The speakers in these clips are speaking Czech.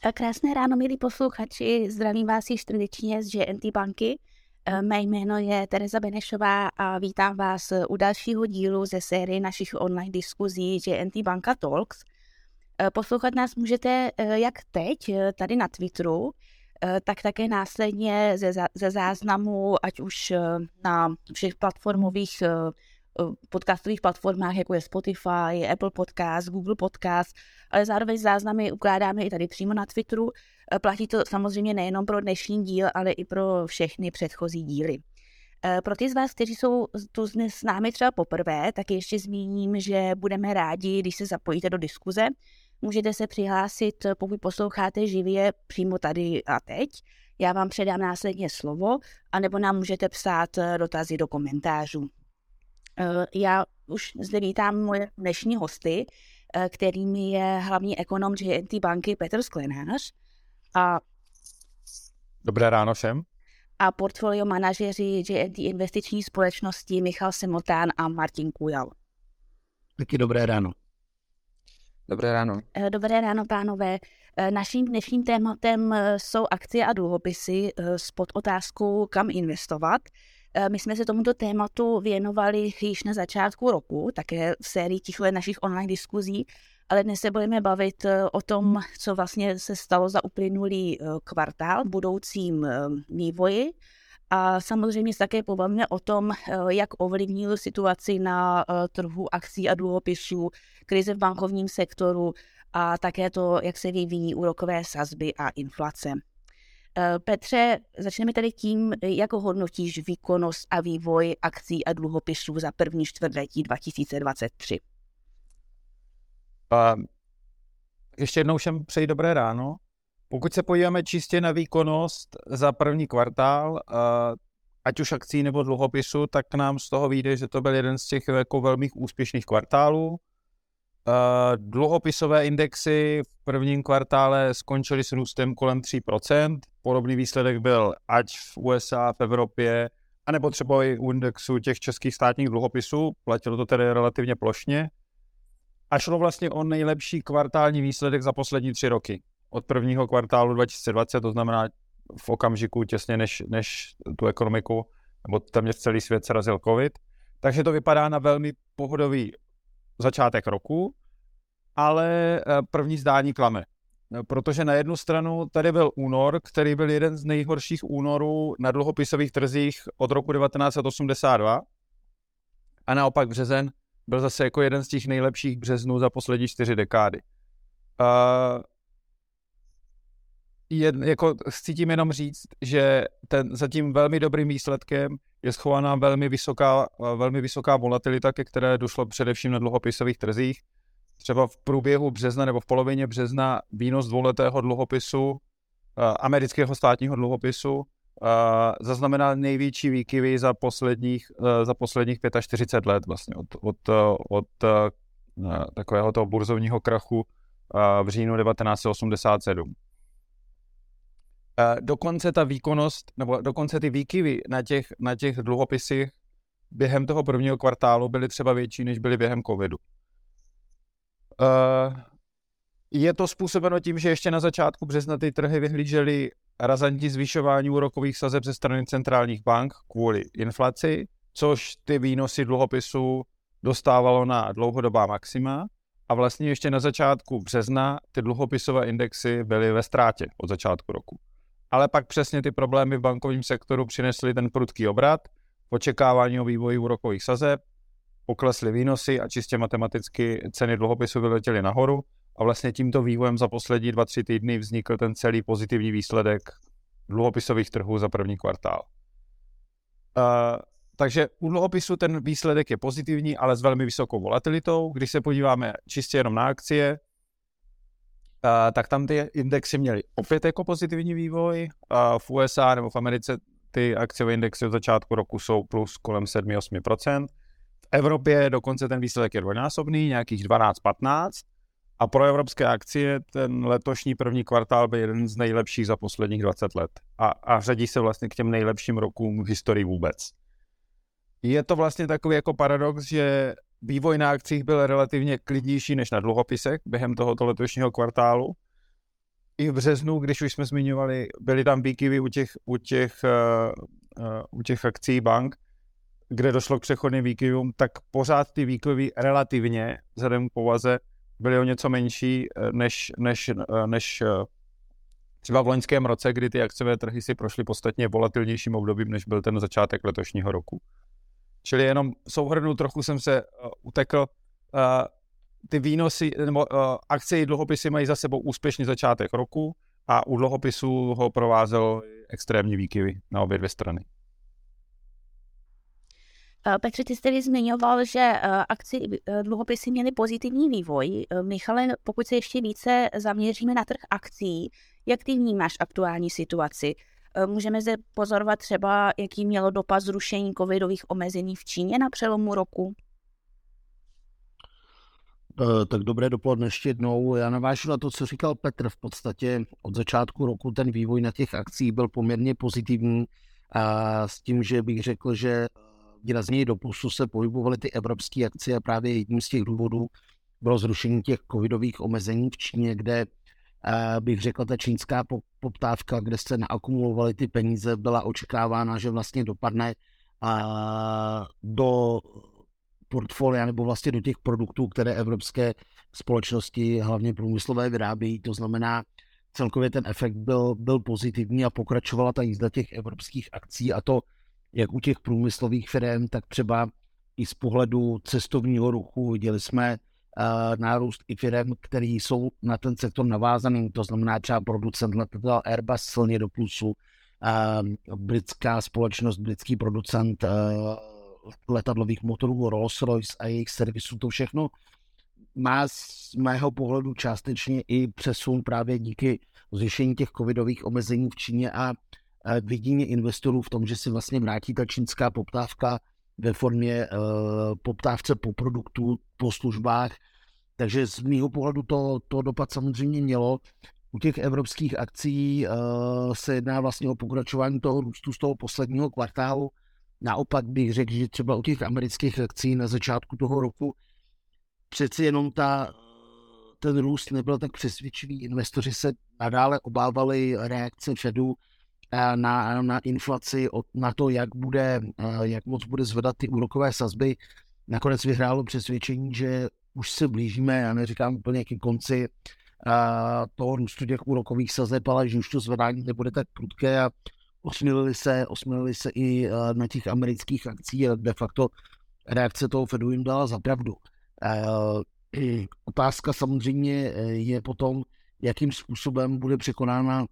Krásné ráno, milí posluchači. Zdravím vás již tradičně z GNT banky. Eh, mé jméno je Tereza Benešová a vítám vás u dalšího dílu ze série našich online diskuzí GNT Banka Talks. Eh, poslouchat nás můžete eh, jak teď, tady na Twitteru, tak také následně ze, ze záznamu, ať už na všech platformových podcastových platformách, jako je Spotify, Apple Podcast, Google Podcast, ale zároveň záznamy ukládáme i tady přímo na Twitteru. E, platí to samozřejmě nejenom pro dnešní díl, ale i pro všechny předchozí díly. E, pro ty z vás, kteří jsou tu s námi třeba poprvé, tak ještě zmíním, že budeme rádi, když se zapojíte do diskuze. Můžete se přihlásit, pokud posloucháte živě přímo tady a teď. Já vám předám následně slovo, anebo nám můžete psát dotazy do komentářů. Eh, já už zde vítám moje dnešní hosty, eh, kterými je hlavní ekonom GNT banky Petr Sklenář a Dobré ráno všem. A portfolio manažeři GNT investiční společnosti Michal Semotán a Martin Kujal. Taky dobré ráno. Dobré ráno. Eh, dobré ráno, pánové. Naším dnešním tématem jsou akcie a dluhopisy s podotázkou, kam investovat. Eh, my jsme se tomuto tématu věnovali již na začátku roku, také v sérii těchto našich online diskuzí, ale dnes se budeme bavit eh, o tom, co vlastně se stalo za uplynulý eh, kvartál, budoucím vývoji. A samozřejmě se také pobavíme o tom, jak ovlivnil situaci na trhu akcí a dluhopisů, krize v bankovním sektoru a také to, jak se vyvíjí úrokové sazby a inflace. Eh, Petře, začneme tady tím, jak hodnotíš výkonnost a vývoj akcí a dluhopisů za první čtvrtletí 2023. Uh, ještě jednou všem přeji dobré ráno. Pokud se podíváme čistě na výkonnost za první kvartál, uh, ať už akcí nebo dluhopisu, tak nám z toho vyjde, že to byl jeden z těch jako velmi úspěšných kvartálů. Uh, dluhopisové indexy v prvním kvartále skončily s růstem kolem 3%. Podobný výsledek byl ať v USA, v Evropě, anebo třeba i u indexu těch českých státních dluhopisů. Platilo to tedy relativně plošně. A šlo vlastně o nejlepší kvartální výsledek za poslední tři roky. Od prvního kvartálu 2020, to znamená v okamžiku těsně než, než tu ekonomiku, nebo téměř celý svět se razil covid. Takže to vypadá na velmi pohodový začátek roku, ale eh, první zdání klame. Protože na jednu stranu tady byl únor, který byl jeden z nejhorších únorů na dluhopisových trzích od roku 1982 a naopak březen byl zase jako jeden z těch nejlepších březnů za poslední čtyři dekády. Uh, je, jako cítím jenom říct, že ten zatím velmi dobrým výsledkem je schovaná velmi vysoká, velmi vysoká volatilita, ke které došlo především na dluhopisových trzích. Třeba v průběhu března nebo v polovině března výnos dvouletého dluhopisu, amerického státního dluhopisu, zaznamenal největší výkyvy za posledních, za posledních 45 let vlastně od, od, od takového toho burzovního krachu v říjnu 1987. Dokonce ta výkonnost, nebo dokonce ty výkyvy na těch, na těch dluhopisech během toho prvního kvartálu byly třeba větší, než byly během covidu. Je to způsobeno tím, že ještě na začátku března ty trhy vyhlížely razantní zvyšování úrokových sazeb ze strany centrálních bank kvůli inflaci, což ty výnosy dluhopisů dostávalo na dlouhodobá maxima. A vlastně ještě na začátku března ty dluhopisové indexy byly ve ztrátě od začátku roku ale pak přesně ty problémy v bankovním sektoru přinesly ten prudký obrat, očekávání o vývoji úrokových sazeb, poklesly výnosy a čistě matematicky ceny dluhopisu vyletěly nahoru a vlastně tímto vývojem za poslední dva, tři týdny vznikl ten celý pozitivní výsledek dluhopisových trhů za první kvartál. Uh, takže u dluhopisu ten výsledek je pozitivní, ale s velmi vysokou volatilitou. Když se podíváme čistě jenom na akcie, tak tam ty indexy měly opět jako pozitivní vývoj. V USA nebo v Americe ty akciové indexy od začátku roku jsou plus kolem 7-8%. V Evropě dokonce ten výsledek je dvojnásobný, nějakých 12-15. A pro evropské akcie ten letošní první kvartál byl jeden z nejlepších za posledních 20 let. A, a řadí se vlastně k těm nejlepším rokům v historii vůbec. Je to vlastně takový jako paradox, že vývoj na akcích byl relativně klidnější než na dluhopisech během tohoto letošního kvartálu. i v březnu, když už jsme zmiňovali, byly tam výkyvy u těch, u těch, uh, uh, u těch akcí bank, kde došlo k přechodným výkyvům, tak pořád ty výkyvy relativně, vzhledem k povaze, byly o něco menší než, než, než třeba v loňském roce, kdy ty akciové trhy si prošly podstatně volatilnějším obdobím, než byl ten začátek letošního roku. Čili jenom souhrnu trochu jsem se uh, utekl. Uh, ty výnosy, nebo uh, akcie i dluhopisy mají za sebou úspěšný začátek roku a u dluhopisů ho provázel extrémní výkyvy na obě dvě strany. Petře, ty jste zmiňoval, že akci dluhopisy měly pozitivní vývoj. Michale, pokud se ještě více zaměříme na trh akcí, jak ty vnímáš aktuální situaci? Eh, můžeme zde pozorovat třeba, jaký mělo dopad zrušení covidových omezení v Číně na přelomu roku? Eh, tak dobré dopoledne ještě jednou. Já navážu na to, co říkal Petr. V podstatě od začátku roku ten vývoj na těch akcích byl poměrně pozitivní a s tím, že bych řekl, že výrazněji do plusu se pohybovaly ty evropské akcie a právě jedním z těch důvodů bylo zrušení těch covidových omezení v Číně, kde bych řekl, ta čínská poptávka, kde se naakumulovaly ty peníze, byla očekávána, že vlastně dopadne do portfolia nebo vlastně do těch produktů, které evropské společnosti, hlavně průmyslové, vyrábějí. To znamená, celkově ten efekt byl, byl pozitivní a pokračovala ta jízda těch evropských akcí a to jak u těch průmyslových firm, tak třeba i z pohledu cestovního ruchu. Viděli jsme nárůst i firm, které jsou na ten sektor navázaný, to znamená třeba producent letadla Airbus silně do plusu, britská společnost, britský producent letadlových motorů Rolls-Royce a jejich servisů, to všechno má z mého pohledu částečně i přesun právě díky řešení těch covidových omezení v Číně a vidění investorů v tom, že si vlastně vrátí ta čínská poptávka ve formě uh, poptávce po produktu, po službách. Takže z mého pohledu to, to dopad samozřejmě mělo. U těch evropských akcí uh, se jedná vlastně o pokračování toho růstu z toho posledního kvartálu. Naopak bych řekl, že třeba u těch amerických akcí na začátku toho roku přeci jenom ta, ten růst nebyl tak přesvědčivý. Investoři se nadále obávali reakce Fedu na, na inflaci, na to, jak, bude, jak moc bude zvedat ty úrokové sazby. Nakonec vyhrálo přesvědčení, že už se blížíme, já neříkám úplně ke konci toho růstu těch úrokových sazeb, ale že už to zvedání nebude tak prudké a osmilili se, osmilili se i na těch amerických akcích a de facto reakce toho Fedu jim dala za pravdu. Otázka samozřejmě je potom, jakým způsobem bude překonána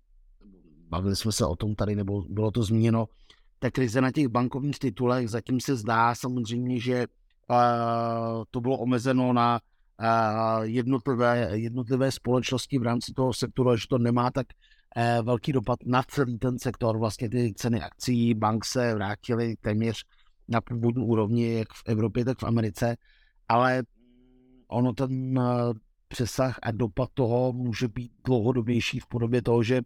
bavili jsme se o tom tady, nebo bylo to zmíněno, ta krize na těch bankovních titulech, zatím se zdá samozřejmě, že uh, to bylo omezeno na uh, jednotlivé, jednotlivé společnosti v rámci toho sektoru, že to nemá tak uh, velký dopad na celý ten sektor. Vlastně ty ceny akcí bank se vrátily téměř na původní úrovni, jak v Evropě, tak v Americe, ale ono ten přesah a dopad toho může být dlouhodobější v podobě toho, že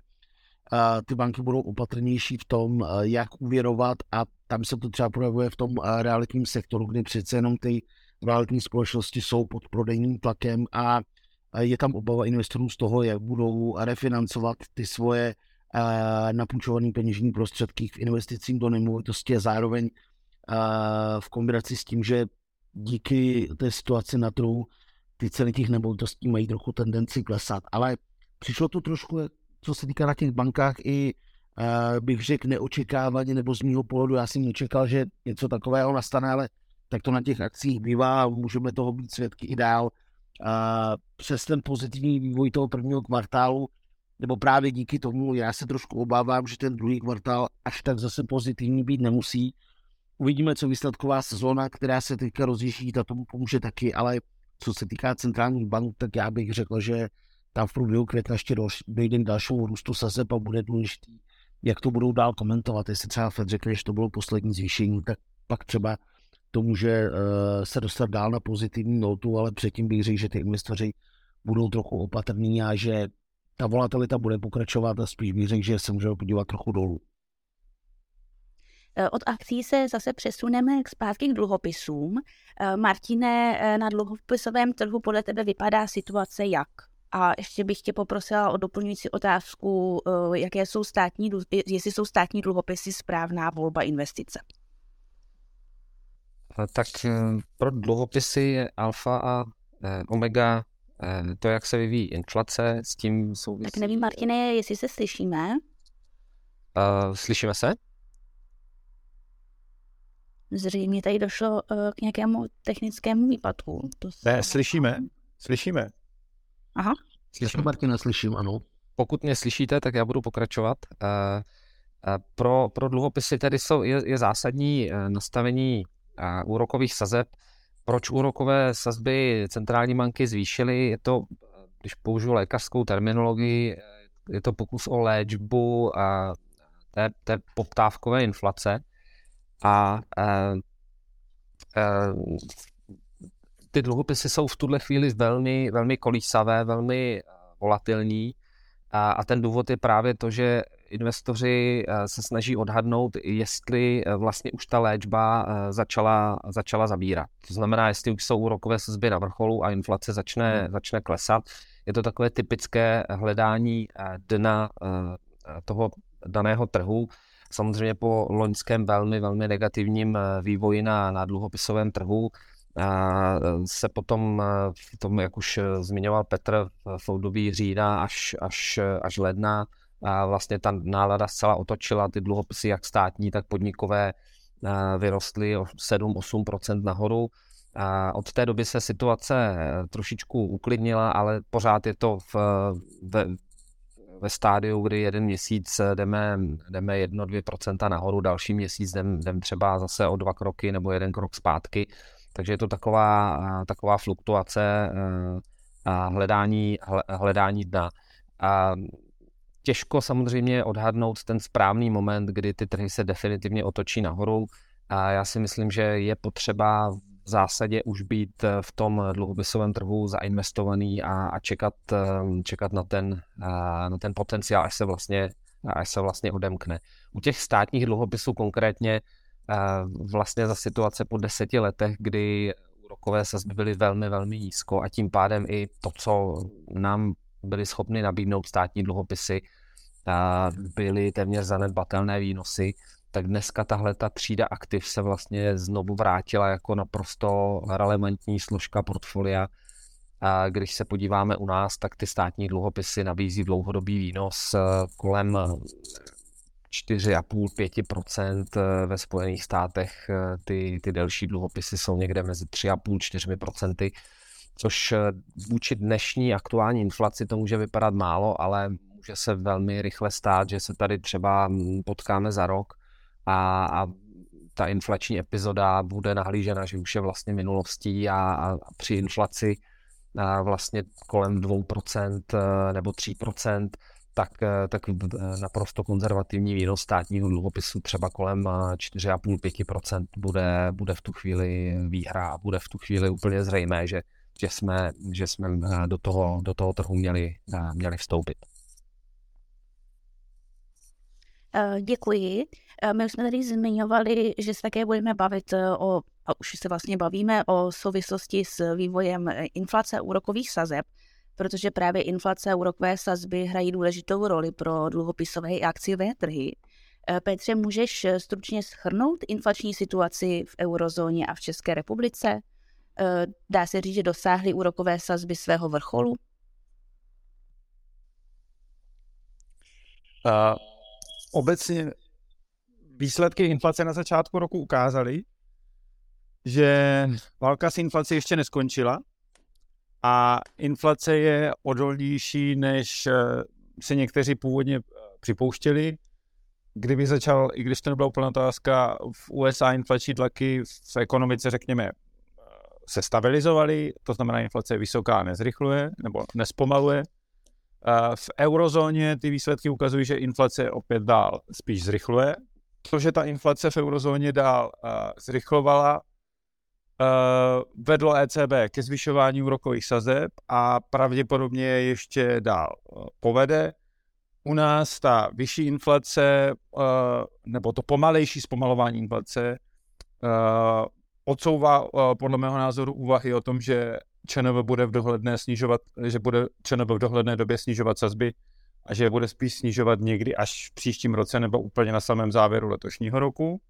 ty banky budou opatrnější v tom, jak uvěrovat a tam se to třeba projevuje v tom realitním sektoru, kdy přece jenom ty realitní společnosti jsou pod prodejním tlakem a je tam obava investorů z toho, jak budou refinancovat ty svoje napůjčované peněžní prostředky k investicím do nemovitosti a zároveň v kombinaci s tím, že díky té situaci na trhu ty ceny těch nemovitostí mají trochu tendenci klesat. Ale přišlo to trošku co se týká na těch bankách i uh, bych řekl neočekávaně, nebo z mého pohledu, já jsem nečekal, že něco takového nastane, ale tak to na těch akcích bývá můžeme toho být svědky i dál. Uh, přes ten pozitivní vývoj toho prvního kvartálu, nebo právě díky tomu, já se trošku obávám, že ten druhý kvartál až tak zase pozitivní být nemusí. Uvidíme, co výsledková sezóna, která se teďka rozjíždí, ta tomu pomůže taky, ale co se týká centrálních bank, tak já bych řekl, že tam v průběhu května ještě dojde k dalšímu růstu sazeb a bude důležitý, jak to budou dál komentovat. Jestli třeba Fed řekne, že to bylo poslední zvýšení, tak pak třeba to může uh, se dostat dál na pozitivní notu, ale předtím bych řekl, že ty investoři budou trochu opatrní a že ta volatilita bude pokračovat a spíš bych řekl, že se můžeme podívat trochu dolů. Eh, od akcí se zase přesuneme k zpátky k dluhopisům. Eh, Martine, na dluhopisovém trhu podle tebe vypadá situace jak? A ještě bych tě poprosila o doplňující otázku, eh, jaké jsou státní, jestli jsou státní dluhopisy správná volba investice. Tak pro dluhopisy je alfa a omega to, jak se vyvíjí inflace, s tím souvisí... Tak nevím, Martine, jestli se slyšíme. Uh, slyšíme se? Zřejmě tady došlo uh, k nějakému technickému výpadku. To ne, slyšíme, slyšíme. Aha. Slyším, Martina, slyším, ano. Pokud mě slyšíte, tak já budu pokračovat. Uh, uh, pro, pro dluhopisy tedy jsou, je, je zásadní uh, nastavení úrokových sazeb. Proč úrokové sazby centrální banky zvýšily? Je to, když použiju lékařskou terminologii, je to pokus o léčbu a té, té poptávkové inflace a e, e, ty dluhopisy jsou v tuhle chvíli velmi, velmi kolísavé, velmi volatilní a, a ten důvod je právě to, že investoři se snaží odhadnout, jestli vlastně už ta léčba začala, začala zabírat. To znamená, jestli už jsou úrokové sazby na vrcholu a inflace začne, hmm. začne klesat. Je to takové typické hledání dna toho daného trhu. Samozřejmě po loňském velmi, velmi negativním eh, vývoji na, na dluhopisovém trhu se potom v tom, jak už zmiňoval Petr, v období října až, až, až ledna a vlastně ta nálada zcela otočila, ty dluhopisy jak státní, tak podnikové vyrostly o 7-8% nahoru. A od té doby se situace trošičku uklidnila, ale pořád je to v, ve, ve stádiu, kdy jeden měsíc jdeme, jdeme 1-2% nahoru, další měsíc jdeme, jdeme třeba zase o dva kroky nebo jeden krok zpátky. Takže je to taková, taková fluktuace eh, a hledání, hledání dna. A těžko samozřejmě odhadnout ten správný moment, kdy ty trhy se definitivně otočí nahoru. A já si myslím, že je potřeba v zásadě už být eh, v tom dluhopisovém trhu zainvestovaný a, a čekat, eh, čekat na, ten, eh, na ten potenciál, až se vlastně, až se vlastně odemkne. U těch státních dluhopisů konkrétně vlastně za situace po deseti letech, kdy úrokové sazby byly velmi, velmi nízko a tím pádem i to, co nám byly schopny nabídnout státní dluhopisy, byly téměř zanedbatelné výnosy, tak dneska tahle ta třída aktiv se vlastně znovu vrátila jako naprosto relevantní složka portfolia. A když se podíváme u nás, tak ty státní dluhopisy nabízí dlouhodobý výnos eh, kolem 4,5-5%, eh, ve Spojených státech eh, ty, ty delší dluhopisy jsou někde mezi 3,5-4%, což vůči dnešní aktuální inflaci to může vypadat málo, ale může se velmi rychle stát, že se tady třeba mm, potkáme za rok a, a ta inflační epizoda bude nahlížena, že už je vlastně minulostí a, a při inflaci a vlastně kolem 2% eh, nebo 3%, tak, eh, tak eh, naprosto konzervativní výnos státního dluhopisu třeba kolem 4,5-5% bude, bude v tu chvíli výhra a bude v tu chvíli úplně zřejmé, že, že jsme, že jsme do, toho, do toho trhu měli, měli vstoupit. Děkuji. My už jsme tady zmiňovali, že se také budeme bavit o, a už se vlastně bavíme o souvislosti s vývojem inflace úrokových sazeb, protože právě inflace a úrokové sazby hrají důležitou roli pro dluhopisové i akciové trhy. E, Petře, můžeš stručně schrnout inflační situaci v eurozóně a v České republice? Dá se říct, že dosáhly úrokové sazby svého vrcholu? Uh, obecně výsledky inflace na začátku roku ukázaly, že válka s inflací ještě neskončila a inflace je odolnější, než eh, se někteří původně eh, připouštěli. Kdyby začal, i když to nebyla úplná otázka, v USA inflační tlaky v ekonomice, řekněme, eh, se stabilizovaly, to znamená, inflace je vysoká, nezrychluje nebo nespomaluje. V eurozóně ty výsledky ukazují, že inflace opět dál spíš zrychluje, to, že ta inflace v eurozóně dál zrychlovala, vedlo ECB ke zvyšování úrokových sazeb a pravděpodobně ještě dál uh, povede. U nás ta vyšší inflace, uh, nebo to pomalejší zpomalování inflace, odsouvá podle mého názoru úvahy o tom, že ČNB bude v dohledné snižovat, že bude ČNB v dohledné době snižovat sazby a že bude spíš snižovat někdy až v příštím roce nebo úplně na samém závěru letošního roku.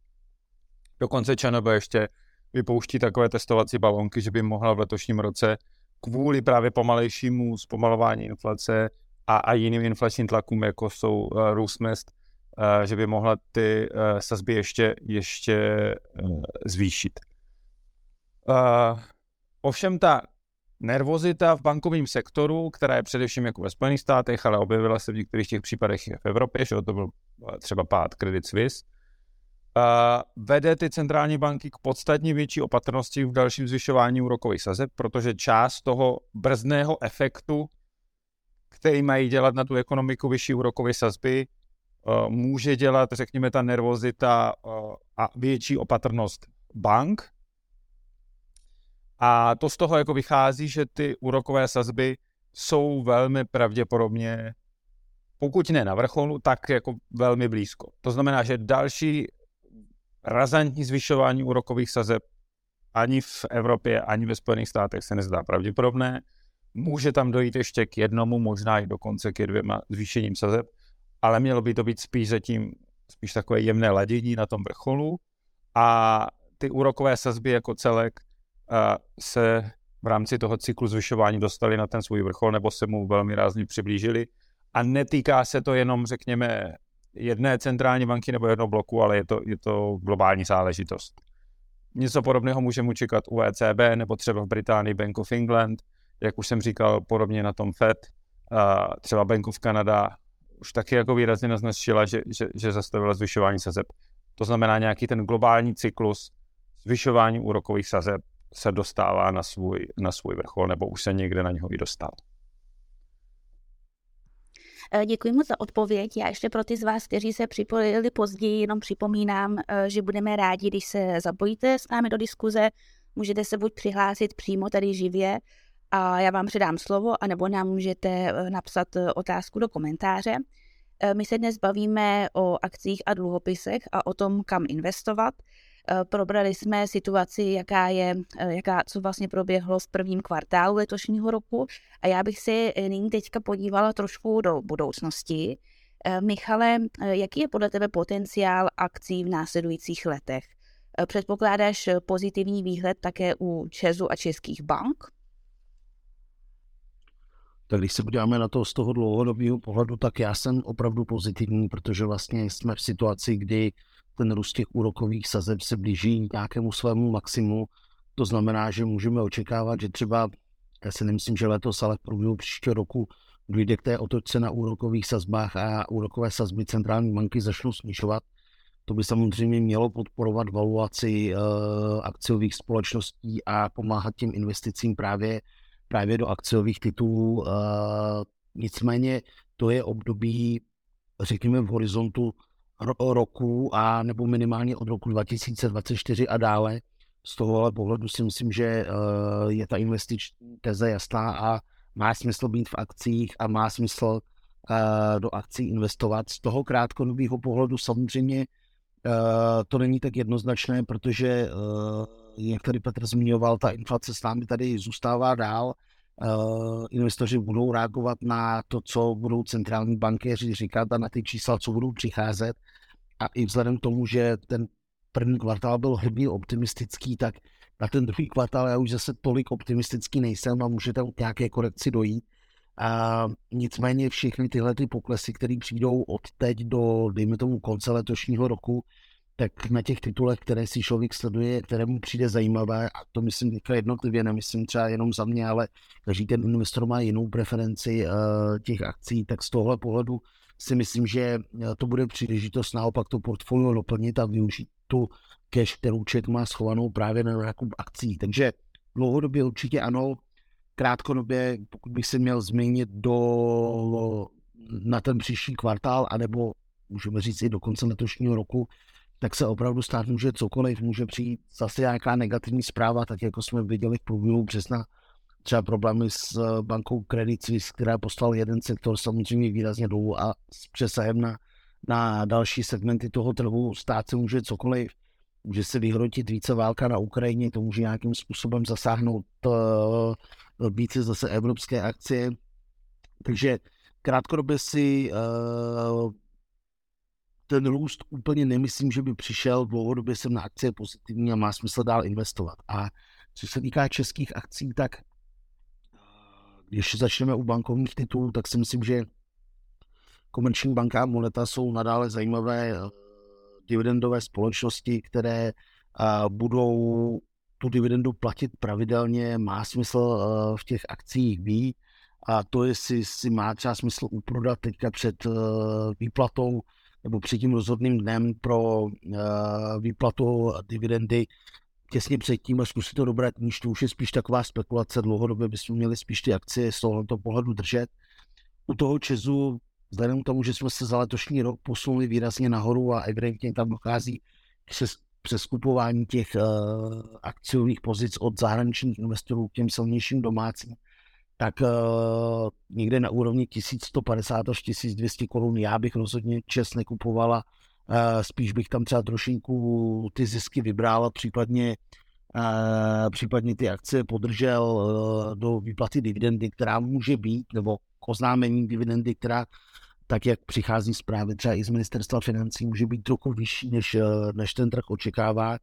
Dokonce ČNB ještě vypouští takové testovací balonky, že by mohla v letošním roce kvůli právě pomalejšímu zpomalování inflace a, a jiným inflačním tlakům, jako jsou uh, růst mest, uh, že by mohla ty uh, sazby ještě, ještě uh, zvýšit. Uh, ovšem ta nervozita v bankovním sektoru, která je především jako ve Spojených státech, ale objevila se v některých těch případech v Evropě, že to byl třeba pád Credit Suisse, vede ty centrální banky k podstatně větší opatrnosti v dalším zvyšování úrokových sazeb, protože část toho brzdného efektu, který mají dělat na tu ekonomiku vyšší úrokové sazby, uh, může dělat, řekněme, ta nervozita uh, a větší opatrnost bank, a to z toho jako vychází, že ty úrokové sazby jsou velmi pravděpodobně, pokud ne na vrcholu, tak jako velmi blízko. To znamená, že další razantní zvyšování úrokových sazeb ani v Evropě, ani ve Spojených státech se nezdá pravděpodobné. Může tam dojít ještě k jednomu, možná i dokonce ke dvěma zvýšením sazeb, ale mělo by to být spíš zatím spíš takové jemné ladění na tom vrcholu a ty úrokové sazby jako celek se v rámci toho cyklu zvyšování dostali na ten svůj vrchol nebo se mu velmi rázně přiblížili. A netýká se to jenom, řekněme, jedné centrální banky nebo jednoho bloku, ale je to, je to globální záležitost. Něco podobného můžeme čekat u ECB nebo třeba v Británii Bank of England, jak už jsem říkal, podobně na tom FED, třeba Bank of Canada už taky jako výrazně naznačila, že, že, že zastavila zvyšování sazeb. To znamená nějaký ten globální cyklus zvyšování úrokových sazeb se dostává na svůj, na svůj vrchol, nebo už se někde na něho i dostal. Eh, děkuji moc za odpověď. Já ještě pro ty z vás, kteří se připojili později, jenom připomínám, eh, že budeme rádi, když se zapojíte s námi do diskuze. Můžete se buď přihlásit přímo tady živě a já vám předám slovo, anebo nám můžete eh, napsat otázku do komentáře. My se dnes bavíme o akcích a dluhopisech a o tom, kam investovat. Eh, probrali jsme situaci, jaká je, eh, jaká, co vlastně proběhlo v prvním kvartálu letošního roku a já bych si eh, nyní teďka podívala trošku do budoucnosti. Michale, jaký je podle tebe potenciál akcí v následujících letech? Předpokládáš pozitivní výhled také u Česu a českých bank? Tak když se podíváme na to z toho dlouhodobého pohledu, tak já jsem opravdu pozitivní, protože vlastně jsme v situaci, kdy ten růst těch úrokových sazeb se blíží nějakému svému maximu. To znamená, že můžeme očekávat, že třeba, já si nemyslím, že letos, ale v průběhu příštího roku dojde k té otočce na úrokových sazbách a úrokové sazby centrální banky začnou snižovat. To by samozřejmě mělo podporovat valuaci uh, akciových společností a pomáhat těm investicím právě, právě do akciových titulů. Uh, nicméně to je období, řekněme, v horizontu roku a nebo minimálně od roku 2024 a dále. Z tohohle pohledu si myslím, že eh, je ta investiční teze jasná a má smysl být v akcích a má smysl eh, do akcí investovat. Z toho krátkodobého pohledu samozřejmě eh, to není tak jednoznačné, protože jak tady Petr zmiňoval, ta inflace s námi tady zůstává dál uh, investoři budou reagovat na to, co budou centrální bankéři říkat a na ty čísla, co budou přicházet. A i vzhledem k tomu, že ten první kvartál byl hodně optimistický, tak na ten druhý kvartál já už zase tolik optimistický nejsem a může tam nějaké korekci dojít. A nicméně všechny tyhle ty poklesy, které přijdou od teď do, dejme tomu, konce letošního roku, tak na těch titulech, které si člověk sleduje, které mu přijde zajímavé, a to myslím teďka jednotlivě, nemyslím třeba jenom za mě, ale každý ten investor má jinou preferenci uh, těch akcí, tak z tohle pohledu si myslím, že eh, to bude příležitost naopak to portfolio doplnit a využít tu cash, kterou člověk má schovanou právě na nějakou akcí. Takže dlouhodobě určitě ano, krátkodobě, pokud bych se měl změnit do, na ten příští kvartál, anebo můžeme říct i do konce letošního roku, tak se opravdu stát může cokoliv, může přijít zase nějaká negativní zpráva, tak jako jsme viděli v průběhu března, třeba problémy s eh, bankou Credit Suisse, která poslal jeden sektor samozřejmě výrazně dolů a s přesahem na, na další segmenty toho trhu stát se může cokoliv. může se vyhrotit více válka na Ukrajině, to může nějakým způsobem zasáhnout uh, více zase evropské akcie. Takže krátkodobě si uh, ten růst úplně nemyslím, že by přišel, dlouhodobě jsem na akcie pozitivní a má smysl dál investovat. A co se týká českých akcí, tak když začneme u bankovních titulů, tak si myslím, že Komerční banka a Moneta jsou nadále zajímavé dividendové společnosti, které budou tu dividendu platit pravidelně, má smysl v těch akcích být a to, jestli si má třeba smysl uprodat teďka před výplatou nebo před tím rozhodným dnem pro výplatu dividendy těsně předtím a zkusit to dobrat níž, to už je spíš taková spekulace, dlouhodobě bychom měli spíš ty akcie z tohoto pohledu držet. U toho Česu vzhledem k tomu, že jsme se za letošní rok posunuli výrazně nahoru a evidentně tam dochází k přeskupování těch uh, akciových pozic od zahraničních investorů k těm silnějším domácím, tak uh, někde na úrovni 1150 až 1200 korun já bych rozhodně čes nekupovala, spíš bych tam třeba trošinku ty zisky vybral, případně Uh, případně ty akcie podržel uh, do výplaty dividendy, která může být, nebo k oznámení dividendy, která tak jak přichází zprávy třeba i z ministerstva financí, může být trochu vyšší, než, eh, než ten trh očekává,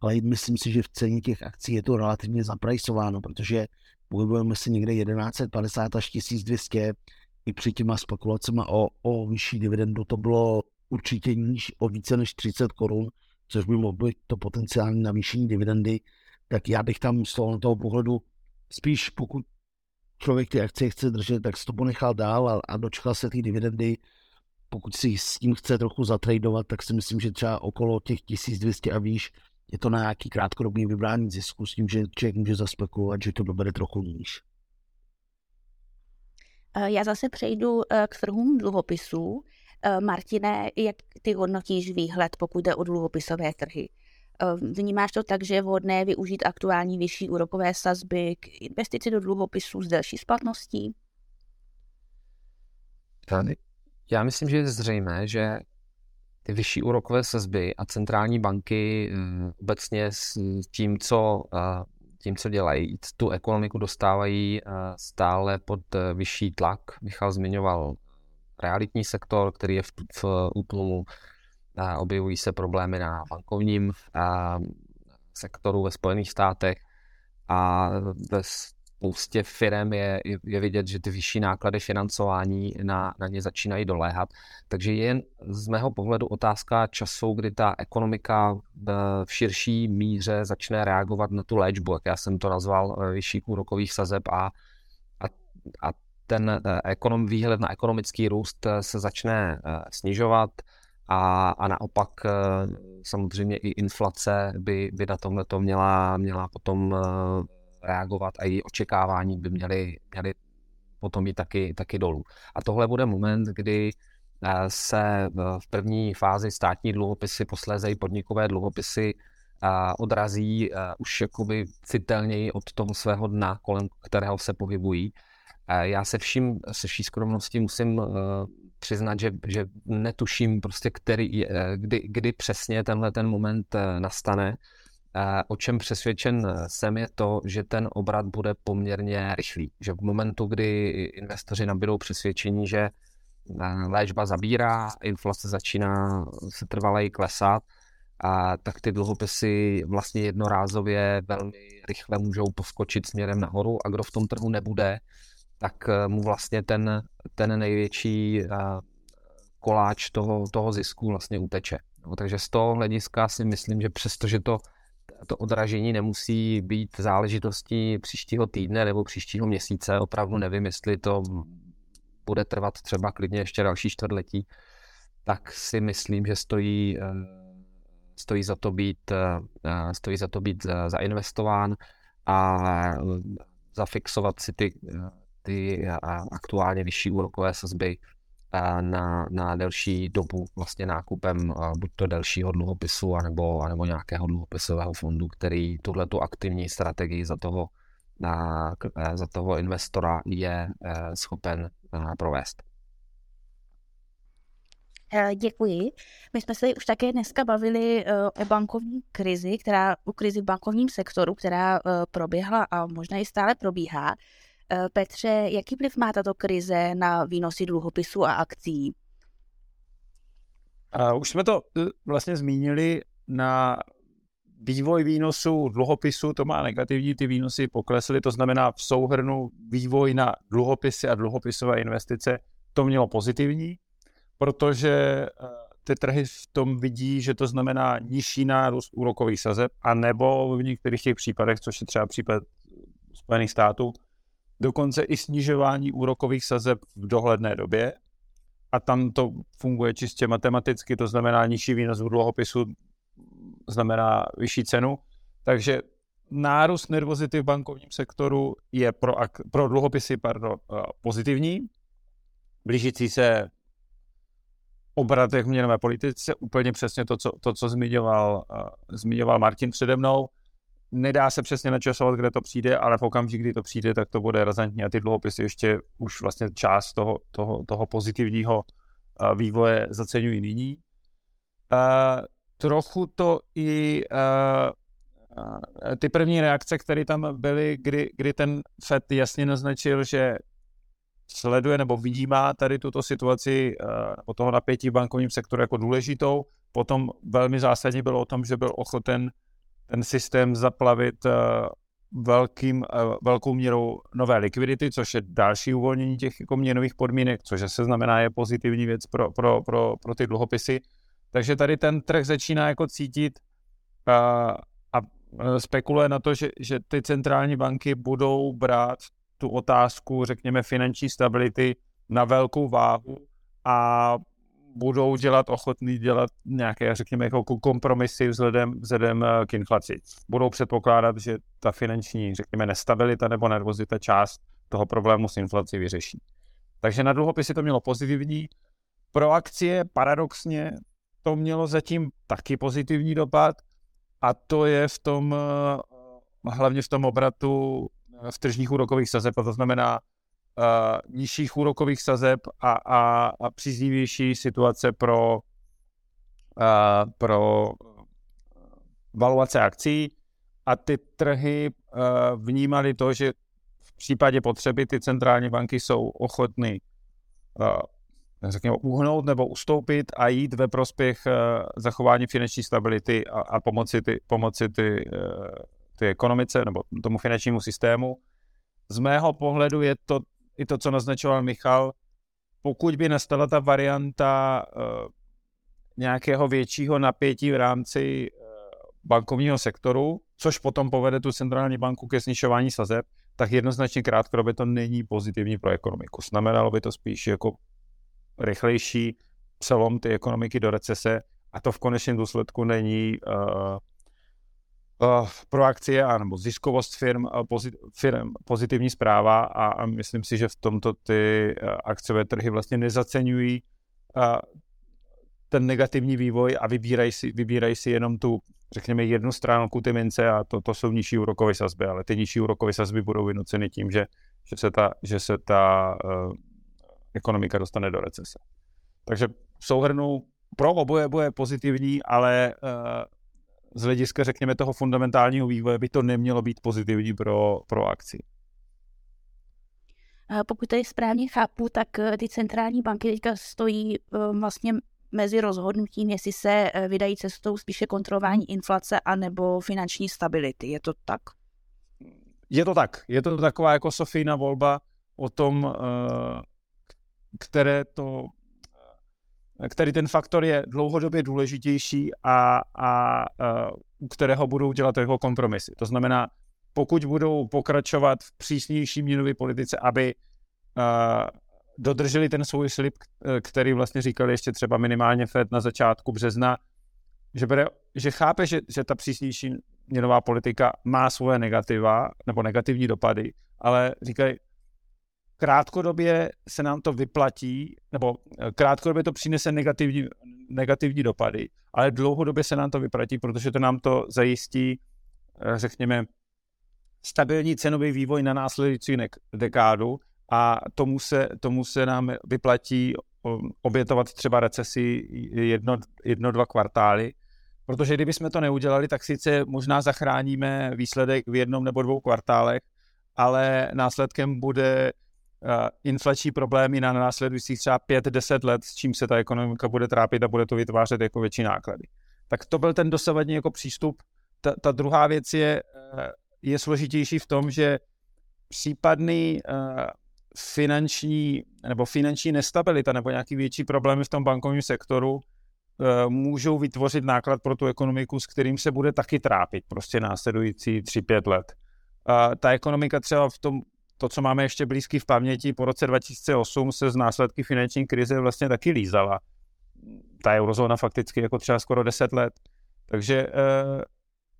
ale myslím si, že v ceně těch akcí je to relativně zaprajsováno, protože pohybujeme se někde 1150 až 1200 i při těma spekulacemi o, o vyšší dividendu to bylo určitě níž o více než 30 korun, což by mohlo být to potenciální navýšení dividendy, tak já bych tam z toho, toho pohledu spíš pokud člověk ty akcie chce držet, tak si to ponechal dál a, a dočkal se ty dividendy. Pokud si s tím chce trochu zatradovat, tak si myslím, že třeba okolo těch 1200 a výš je to na nějaký krátkodobý vybrání zisku s tím, že člověk může zaspekulovat, že to dobere trochu níž. Eh, já zase přejdu eh, k trhům dluhopisů. Eh, Martine, jak ty hodnotíš výhled, pokud jde o dluhopisové trhy? Eh, vnímáš to tak, že je vhodné využít aktuální vyšší úrokové sazby k investici do dluhopisů s delší splatností? Já myslím, že je zřejmé, že ty vyšší úrokové sazby a centrální banky eh, obecně s tím, co, tím, co dělají, tu ekonomiku dostávají stále pod vyšší tlak. Michal zmiňoval realitní sektor, který je v, v úplnou objevují se problémy na bankovním sektoru ve Spojených státech a ve spoustě firm je, je vidět, že ty vyšší náklady financování na, na ně začínají doléhat. Takže je jen z mého pohledu otázka času, kdy ta ekonomika v širší míře začne reagovat na tu léčbu, jak já jsem to nazval, e, vyšších úrokových sazeb a, a, a ten e, ekonom, výhled na ekonomický růst e, se začne snižovat a, a naopak eh, samozřejmě i inflace by, by na tomhle to měla, měla potom eh, reagovat a její očekávání by měly, měly potom jít taky, taky dolů. A tohle bude moment, kdy eh, se v první fázi státní dluhopisy, posléze i podnikové dluhopisy odrazí už jakoby citelněji od toho svého dna, kolem kterého se pohybují. Já se vším, se vší skromností musím přiznat, že, že netuším prostě, který, kdy, kdy přesně tenhle ten moment eh, nastane. Eh, o čem přesvědčen jsem je to, že ten obrat bude poměrně rychlý. Že v momentu, kdy investoři nabídou přesvědčení, že eh, léčba zabírá, inflace začíná se trvaleji klesat, a tak ty dluhopisy vlastně jednorázově velmi rychle můžou poskočit směrem nahoru a kdo v tom trhu nebude, tak eh, mu vlastně ten, ten největší eh, koláč toho, toho zisku vlastně uteče. No, takže z toho hlediska si myslím, že přestože to, to odražení nemusí být záležitostí příštího týdne nebo příštího měsíce, opravdu nevím, jestli to bude trvat třeba klidně ještě další čtvrtletí, tak si myslím, že stojí, eh, stojí za to být, stojí za to být zainvestován a zafixovat si ty ty aktuálně vyšší úrokové sazby na, na delší dobu vlastně nákupem buď to delšího dluhopisu, anebo, anebo nějakého dluhopisového fondu, který tuhle tu aktivní strategii za toho, za toho investora je e, schopen provést. Eh, děkuji. My jsme se už také dneska bavili o bankovní krizi, která, o krizi v bankovním sektoru, která proběhla a možná i stále probíhá. Petře, jaký vliv má tato krize na výnosy dluhopisů a akcí? A už jsme to vlastně zmínili na vývoj výnosu dluhopisu, to má negativní, ty výnosy poklesly, to znamená v souhrnu vývoj na dluhopisy a dluhopisové investice, to mělo pozitivní protože eh, ty trhy v tom vidí, že to znamená nižší nárůst úrokových sazeb, a nebo v některých těch případech, což je třeba případ Spojených států, dokonce i snižování úrokových sazeb v dohledné době. A tam to funguje čistě matematicky, to znamená nižší výnos v dluhopisu, znamená vyšší cenu. Takže nárůst nervozity v bankovním sektoru je pro, pro dluhopisy pardon, eh, pozitivní. Blížící se obratech v měnové politice, úplně přesně to, co, to, co zmiňoval, uh, zmiňoval Martin přede mnou. Nedá se přesně načasovat, kde to přijde, ale v okamžik, kdy to přijde, tak to bude razantní a ty dluhopisy ještě už vlastně část toho, toho, toho pozitivního uh, vývoje zaceňují nyní. Uh, trochu to i uh, ty první reakce, které tam byly, kdy, kdy ten FED jasně naznačil, že sleduje nebo vidímá tady tuto situaci uh, toho napětí v bankovním sektoru jako důležitou. Potom velmi zásadně bylo o tom, že byl ochoten ten systém zaplavit uh, velkým, uh, velkou měrou nové likvidity, což je další uvolnění těch jako měnových podmínek, což se znamená je pozitivní věc pro, pro, pro, pro ty dluhopisy. Takže tady ten trh začíná jako cítit uh, a spekuluje na to, že, že ty centrální banky budou brát tu otázku, řekněme, finanční stability na velkou váhu a budou dělat ochotný dělat nějaké, řekněme, jako kompromisy vzhledem, vzhledem eh, k inflaci. Budou předpokládat, že ta finanční, řekněme, nestabilita nebo nervozita část toho problému s inflací vyřeší. Takže na dluhopisy to mělo pozitivní. Pro akcie paradoxně to mělo zatím taky pozitivní dopad a to je v tom, eh, hlavně v tom obratu v tržních úrokových sazeb, to znamená uh, nižších úrokových sazeb a, a, a příznivější situace pro, uh, pro valuace akcí a ty trhy uh, vnímaly to, že v případě potřeby ty centrální banky jsou ochotny uh, řekněme, uhnout nebo ustoupit a jít ve prospěch uh, zachování finanční stability a, a pomoci ty, pomoci ty, uh, ty ekonomice nebo tomu finančnímu systému. Z mého pohledu je to i to, co naznačoval Michal, pokud by nastala ta varianta uh, nějakého většího napětí v rámci uh, bankovního sektoru, což potom povede tu centrální banku ke snižování sazeb, tak jednoznačně krátkodobě to není pozitivní pro ekonomiku. Znamenalo by to spíš jako rychlejší přelom ty ekonomiky do recese a to v konečném důsledku není uh, pro akcie a nebo ziskovost firm, uh, pozit, firm pozitivní zpráva a, a myslím si, že v tomto ty uh, akciové trhy vlastně nezaceňují ten negativní vývoj a vybírají si, vybírají si jenom tu, řekněme, jednu stránku ty mince a to, to jsou nižší úrokové sazby, ale ty nižší úrokové sazby budou vynuceny tím, že, že se ta, že se ta uh, ekonomika dostane do recese. Takže v souhrnu pro oboje bude pozitivní, ale uh, z hlediska, řekněme, toho fundamentálního vývoje by to nemělo být pozitivní pro, pro akci. Pokud tady správně chápu, tak eh, ty centrální banky teďka stojí eh, vlastně mezi rozhodnutím, jestli se eh, vydají cestou spíše kontrolování inflace anebo finanční stability. Je to tak? Je to tak. Je to taková jako Sofína volba o tom, které to který ten faktor je dlouhodobě důležitější a, a, a u kterého budou dělat jeho kompromisy. To znamená, pokud budou pokračovat v přísnější měnové politice, aby uh, dodrželi ten svůj slib, který vlastně říkali ještě třeba minimálně Fed na začátku března, že, bere, že chápe, že, že ta přísnější měnová politika má svoje negativa nebo negativní dopady, ale říkají, krátkodobě se nám to vyplatí, nebo eh, krátkodobě to přinese negativní, negativní dopady, ale dlouhodobě se nám to vyplatí, protože to nám to zajistí, eh, řekněme, stabilní cenový vývoj na následující dekádu a tomu se, tomu se nám vyplatí obětovat třeba recesi jedno, jedno, dva kvartály, protože kdybychom to neudělali, tak sice možná zachráníme výsledek v jednom nebo dvou kvartálech, ale následkem bude inflační problémy na následujících třeba 5-10 let, s čím se ta ekonomika bude trápit a bude to vytvářet jako větší náklady. Tak to byl ten dosavadní jako přístup. Ta, ta druhá věc je, eh, je složitější v tom, že případný uh, finanční nebo finanční nestabilita nebo nějaký větší problémy v tom bankovním sektoru můžou vytvořit náklad pro tu ekonomiku, s kterým se bude taky trápit prostě následující 3-5 let. Uh, ta ekonomika třeba v tom to, co máme ještě blízký v paměti, po roce 2008 se z následky finanční krize vlastně taky lízala. Ta eurozóna fakticky jako třeba skoro 10 let. Takže eh,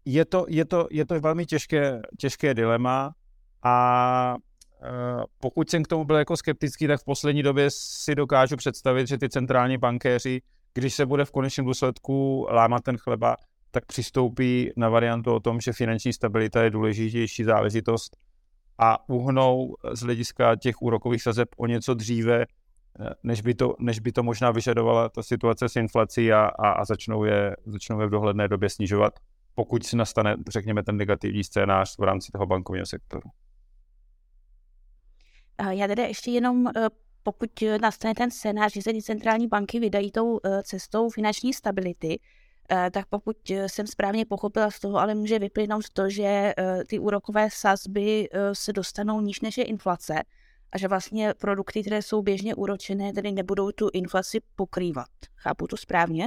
je to, je to, je to velmi těžké, těžké dilema a eh, pokud jsem k tomu byl jako skeptický, tak v poslední době si dokážu představit, že ty centrální bankéři, když se bude v konečném důsledku lámat ten chleba, tak přistoupí na variantu o tom, že finanční stabilita je důležitější záležitost a uhnou z hlediska těch úrokových sazeb o něco dříve, eh, než by to, než by to možná vyžadovala ta situace s inflací a, a, a začnou, je, začnou je v dohledné době snižovat, pokud si nastane, řekněme, ten negativní scénář v rámci toho bankovního sektoru. Já tedy ještě jenom, eh, pokud nastane ten scénář, že se centrální banky vydají tou eh, cestou finanční stability, tak pokud eh, jsem správně pochopila z toho, ale může vyplynout to, že eh, ty úrokové sazby se dostanou níž než je inflace a že vlastně produkty, které jsou běžně úročené, tedy nebudou tu inflaci pokrývat. Chápu to správně?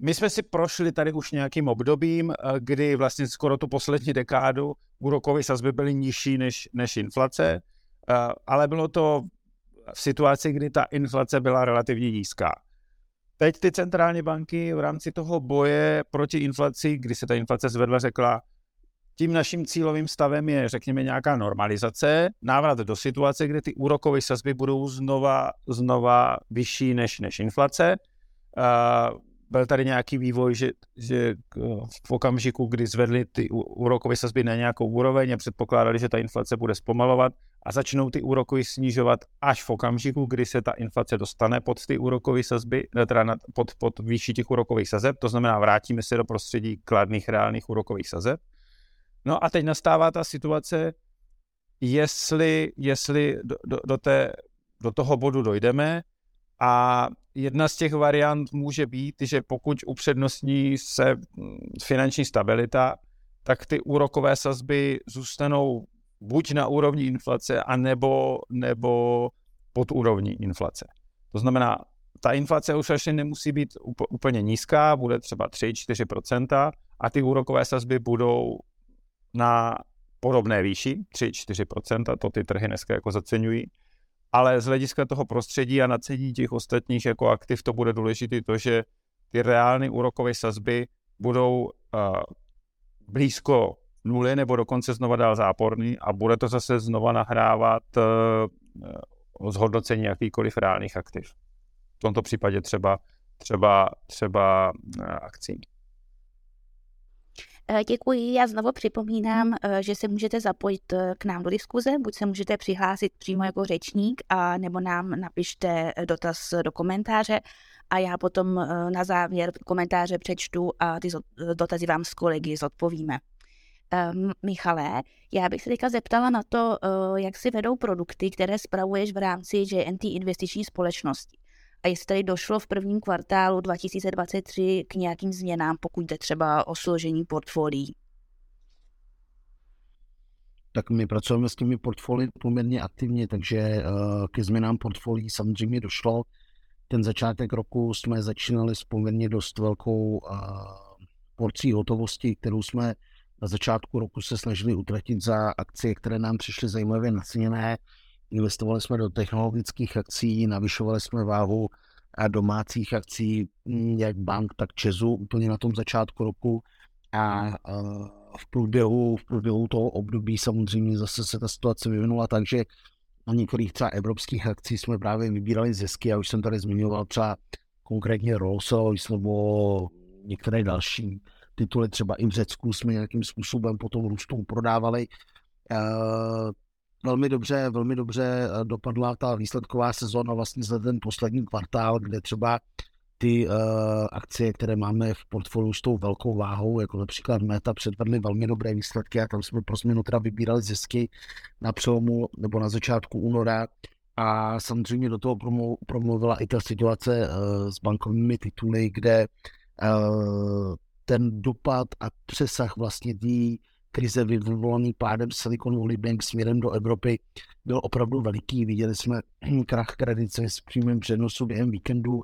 My jsme si prošli tady už nějakým obdobím, kdy vlastně skoro tu poslední dekádu úrokové sazby byly nižší než, než inflace, ale bylo to v situaci, kdy ta inflace byla relativně nízká. Teď ty centrální banky v rámci toho boje proti inflaci, kdy se ta inflace zvedla, řekla, tím naším cílovým stavem je, řekněme, nějaká normalizace, návrat do situace, kde ty úrokové sazby budou znova, znova vyšší než, než inflace. Uh, byl tady nějaký vývoj, že, že v okamžiku, kdy zvedli ty úrokové sazby na nějakou úroveň a předpokládali, že ta inflace bude zpomalovat a začnou ty úroky snižovat až v okamžiku, kdy se ta inflace dostane pod ty úrokové sazby, teda nad, pod, pod výši těch úrokových sazeb, to znamená vrátíme se do prostředí kladných reálných úrokových sazeb. No a teď nastává ta situace, jestli, jestli do, do, do, té, do toho bodu dojdeme, a jedna z těch variant může být, že pokud upřednostní se mm, finanční stabilita, tak ty úrokové sazby zůstanou buď na úrovni inflace, anebo, nebo pod úrovní inflace. To znamená, ta inflace už ještě nemusí být úplně nízká, bude třeba 3-4% a ty úrokové sazby budou na podobné výši, 3-4%, to ty trhy dneska jako zaceňují ale z hlediska toho prostředí a nacení těch ostatních jako aktiv to bude důležité to, že ty reálné úrokové sazby budou uh, blízko nuly nebo dokonce znova dál záporný a bude to zase znova nahrávat uh, zhodnocení jakýkoliv reálných aktiv. V tomto případě třeba, třeba, třeba uh, akcí. Děkuji. Já znovu připomínám, že se můžete zapojit k nám do diskuze, buď se můžete přihlásit přímo jako řečník, a nebo nám napište dotaz do komentáře a já potom na závěr komentáře přečtu a ty dotazy vám s kolegy zodpovíme. Michale, já bych se teďka zeptala na to, jak si vedou produkty, které spravuješ v rámci JNT investiční společnosti a jestli tady došlo v prvním kvartálu 2023 k nějakým změnám, pokud jde třeba o složení portfolií. Tak my pracujeme s těmi portfolii poměrně aktivně, takže eh, ke změnám portfolií samozřejmě došlo. Ten začátek roku jsme začínali s poměrně dost velkou eh, porcí hotovosti, kterou jsme na začátku roku se snažili utratit za akcie, které nám přišly zajímavě naceněné. Investovali jsme do technologických akcí, navyšovali jsme váhu a domácích akcí, mm, jak bank, tak Česu úplně na tom začátku roku. A v průběhu, v průběhu toho období samozřejmě zase se ta situace vyvinula tak, že na některých třeba evropských akcí jsme právě vybírali zisky. A už jsem tady zmiňoval třeba konkrétně Rolls Royce nebo některé další tituly, třeba i v Řecku jsme nějakým způsobem potom růstou prodávali velmi dobře, velmi dobře dopadla ta výsledková sezóna vlastně za ten poslední kvartál, kde třeba ty uh, akcie, které máme v portfoliu s tou velkou váhou, jako například Meta, předvedly velmi dobré výsledky a tam jsme pro změnu teda vybírali zisky na přelomu nebo na začátku února. A samozřejmě do toho promluvila i ta situace s bankovními tituly, kde ten dopad a přesah vlastně té krize vyvolaný pádem Silicon Valley Bank směrem do Evropy byl opravdu veliký. Viděli jsme krach kredice s přímým přenosu během víkendu,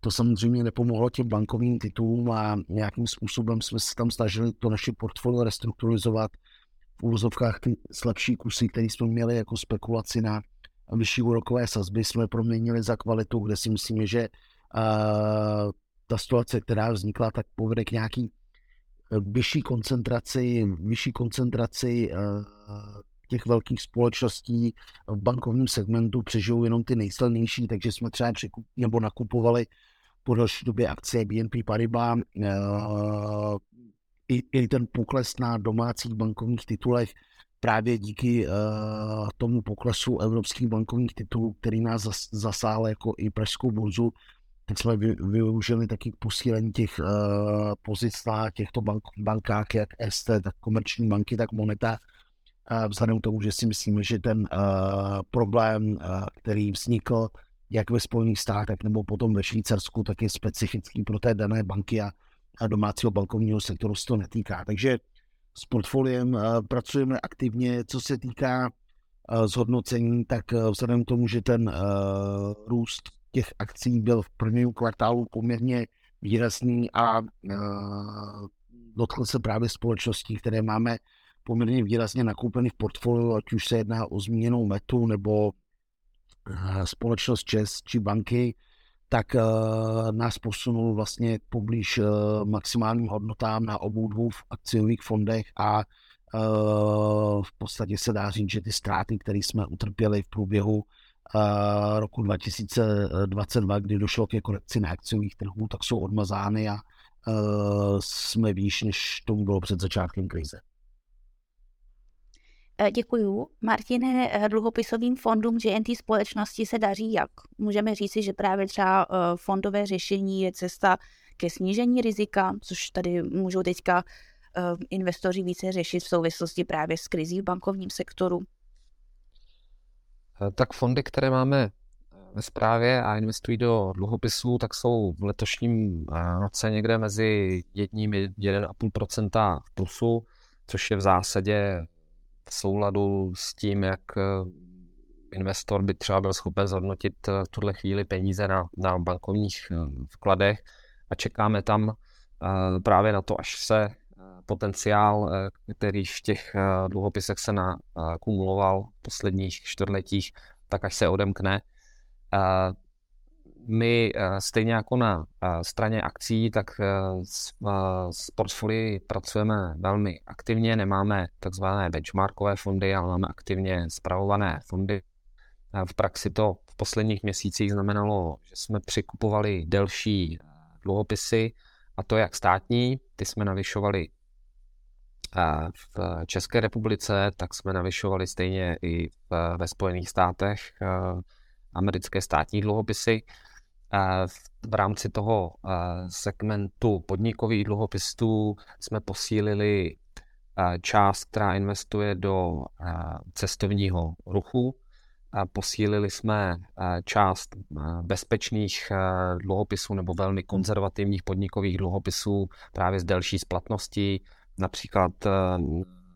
to samozřejmě nepomohlo těm bankovním titulům a nějakým způsobem jsme se tam snažili to naše portfolio restrukturalizovat v úvozovkách ty slabší kusy, které jsme měli jako spekulaci na vyšší úrokové sazby, jsme proměnili za kvalitu, kde si myslíme, že ta situace, která vznikla, tak povede k nějaký eh, vyšší koncentraci, vyšší koncentraci uh, těch velkých společností v bankovním segmentu přežijou jenom ty nejsilnější, takže jsme třeba přikup, nebo nakupovali po delší době akcie BNP Paribas, eh, i, i ten pokles na domácích bankovních titulech právě díky tomu poklesu evropských bankovních titulů, který nás zas, zasáhl jako i pražskou burzu, tak jsme vy, využili taky posílení těch uh, pozic na těchto bank, bankách, jak ST, tak komerční banky, tak Moneta, uh, vzhledem k tomu, že si myslíme, že ten uh, problém, uh, který vznikl jak ve Spojených státech nebo potom ve Švýcarsku, tak je specifický pro té dané banky a, a domácího bankovního sektoru se to netýká. Takže s portfoliem uh, pracujeme aktivně, co se týká zhodnocení, tak vzhledem k tomu, že ten růst těch akcí byl v prvním kvartálu poměrně výrazný a uh, dotkl se právě společností, které máme poměrně výrazně nakoupeny v portfoliu, ať už se jedná o zmíněnou metu nebo Eh, společnost ČES či banky, tak uh, nás posunul vlastně poblíž maximálním hodnotám na obou dvou akciových fondech a v podstatě se dá říct, že ty ztráty, které jsme utrpěli v průběhu roku 2022, kdy došlo ke korekci na akciových trhů, tak jsou odmazány a uh, jsme výš, než tomu bylo před začátkem krize. Eh, děkuju. Martine, eh, dluhopisovým fondům GNT společnosti se daří jak? Můžeme říci, že právě třeba fondové řešení je cesta ke snížení rizika, což tady můžou teďka investoři více řešit v souvislosti právě s krizí v bankovním sektoru. Tak fondy, které máme ve správě a investují do dluhopisů, tak jsou v letošním roce někde mezi jedním 1,5% v plusu, což je v zásadě v souladu s tím, jak eh, investor by třeba byl schopen zhodnotit eh, v tuhle chvíli peníze na, na bankovních eh, vkladech. A čekáme tam právě na to, až se potenciál, který v těch dluhopisech se nakumuloval v posledních čtvrtletích, tak až se odemkne my eh, stejně jako na eh, straně akcí, tak eh, s, s portfolii pracujeme velmi aktivně, nemáme takzvané benchmarkové fondy, ale máme aktivně spravované fondy. V praxi to v posledních měsících znamenalo, že jsme přikupovali delší dluhopisy, a to jak státní, ty jsme navyšovali v České republice, tak jsme navyšovali stejně i ve Spojených státech americké státní dluhopisy v rámci toho segmentu podnikových dluhopisů jsme posílili část, která investuje do cestovního ruchu. Posílili jsme část bezpečných dluhopisů nebo velmi konzervativních podnikových dluhopisů právě s delší splatností. Například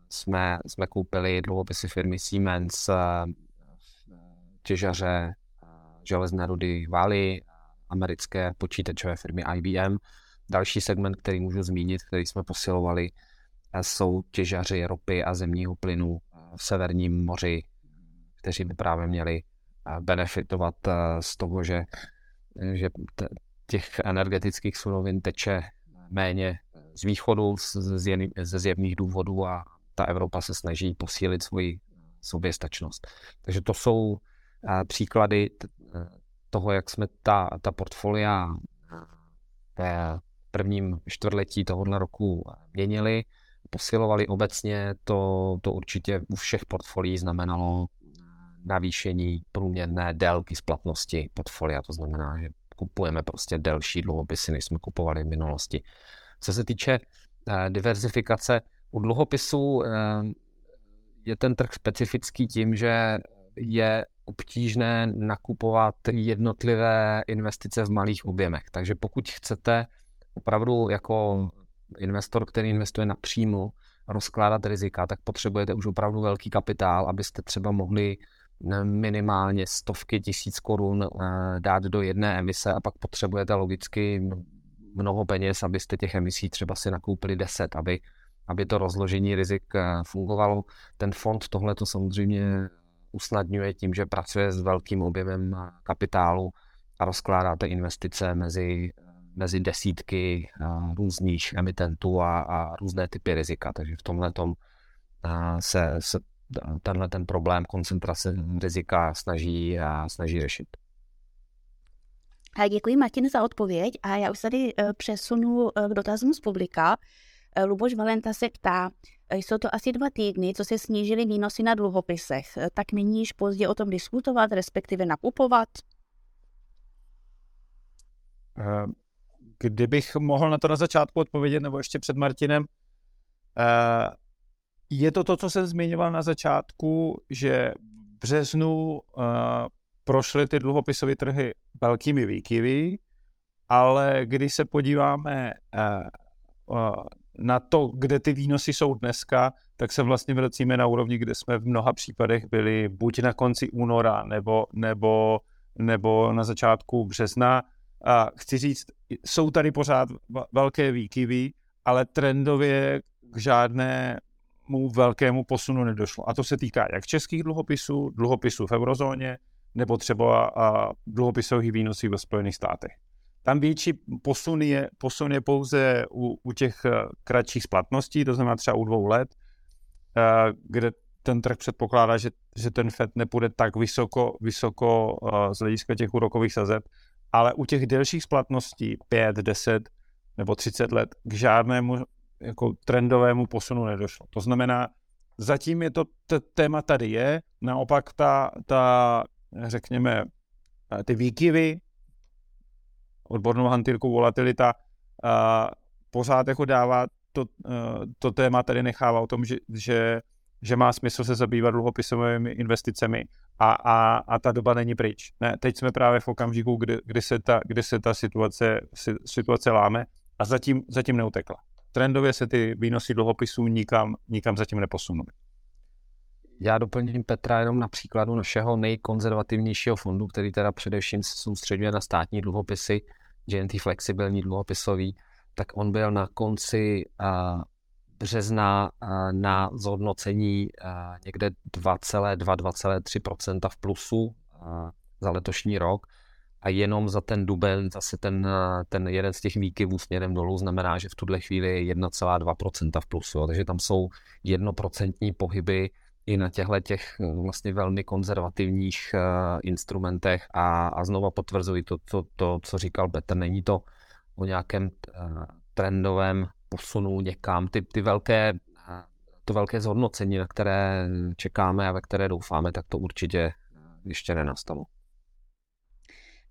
jsme, jsme koupili dluhopisy firmy Siemens, těžaře železné rudy Valley, americké počítačové firmy IBM. Další segment, který můžu zmínit, který jsme posilovali, eh, jsou těžaři ropy a zemního plynu eh, v Severním moři, kteří by právě měli eh, benefitovat z toho, že, že těch energetických surovin teče méně z východu ze zjevných důvodů a ta Evropa se snaží posílit svoji soběstačnost. Takže to jsou příklady toho, jak jsme ta, ta portfolia v prvním čtvrtletí tohohle roku měnili, posilovali obecně, to, to určitě u všech portfolií znamenalo navýšení průměrné délky splatnosti portfolia, to znamená, že kupujeme prostě delší dluhopisy, než jsme kupovali v minulosti. Co se týče uh, diverzifikace, u dluhopisů uh, je ten trh specifický tím, že je obtížné nakupovat jednotlivé investice v malých objemech. Takže pokud chcete opravdu jako investor, který investuje napřímo, rozkládat rizika, tak potřebujete už opravdu velký kapitál, abyste třeba mohli minimálně stovky tisíc korun eh, dát do jedné emise a pak potřebujete logicky mnoho peněz, abyste těch emisí třeba si nakoupili 10, aby, aby to rozložení rizik eh, fungovalo. Ten fond tohle to samozřejmě usnadňuje tím, že pracuje s velkým objemem eh, kapitálu a rozkládáte investice mezi, mezi desítky různých emitentů a, a různé typy rizika. Takže v tomhle se, se tenhle ten problém koncentrace rizika snaží, a snaží řešit. Děkuji Martin za odpověď a já už tady eh, přesunu eh, k dotazům z publika. Eh, Luboš Valenta se ptá, jsou to asi dva týdny, co se snížily výnosy na dluhopisech. Tak není již pozdě o tom diskutovat, respektive nakupovat? Kdybych mohl na to na začátku odpovědět, nebo ještě před Martinem, je to to, co jsem zmiňoval na začátku, že v březnu prošly ty dluhopisové trhy velkými výkyvy, ale když se podíváme uh, na to, kde ty výnosy jsou dneska, tak se vlastně vracíme na úrovni, kde jsme v mnoha případech byli buď na konci února nebo, nebo, nebo na začátku března. A chci říct, jsou tady pořád velké výkyvy, ale trendově k žádné mu velkému posunu nedošlo. A to se týká jak českých dluhopisů, dluhopisů v eurozóně, nebo třeba a dluhopisových výnosů ve Spojených státech. Tam větší posun je, posun je pouze u, u těch eh, kratších splatností, to znamená třeba u dvou let, eh, kde ten trh předpokládá, že, že ten FED nepůjde tak vysoko, vysoko eh, z hlediska těch úrokových sazeb, ale u těch delších splatností 5, 10 nebo 30 let k žádnému jako trendovému posunu nedošlo. To znamená, zatím je to, t- téma tady je, naopak ta, ta, řekněme, ty výkyvy, odbornou hantýrku volatilita, a pořád jako dává to, to téma tady nechává o tom, že, že, že má smysl se zabývat dluhopisovými investicemi a, a, a ta doba není pryč. Ne, teď jsme právě v okamžiku, kdy, kdy se ta, kdy se ta situace, situace láme a zatím, zatím neutekla trendově se ty výnosy dluhopisů nikam, nikam zatím neposunuly. Já doplním Petra jenom na příkladu našeho nejkonzervativnějšího fondu, který teda především se soustředuje na státní dluhopisy, GNT flexibilní dluhopisový, tak on byl na konci uh, března na zhodnocení někde 2,2-2,3% v plusu uh, za letošní rok. A jenom za ten duben zase ten, ten jeden z těch výkyvů směrem dolů znamená, že v tuhle chvíli je 1,2% v plusu, takže tam jsou jednoprocentní pohyby i na těchto těch vlastně velmi konzervativních uh, instrumentech a, a znova potvrzuji to, to, to, co říkal Petr, není to o nějakém uh, trendovém posunu někam. Ty, ty velké, uh, to velké zhodnocení, na které čekáme a ve které doufáme, tak to určitě ještě nenastalo.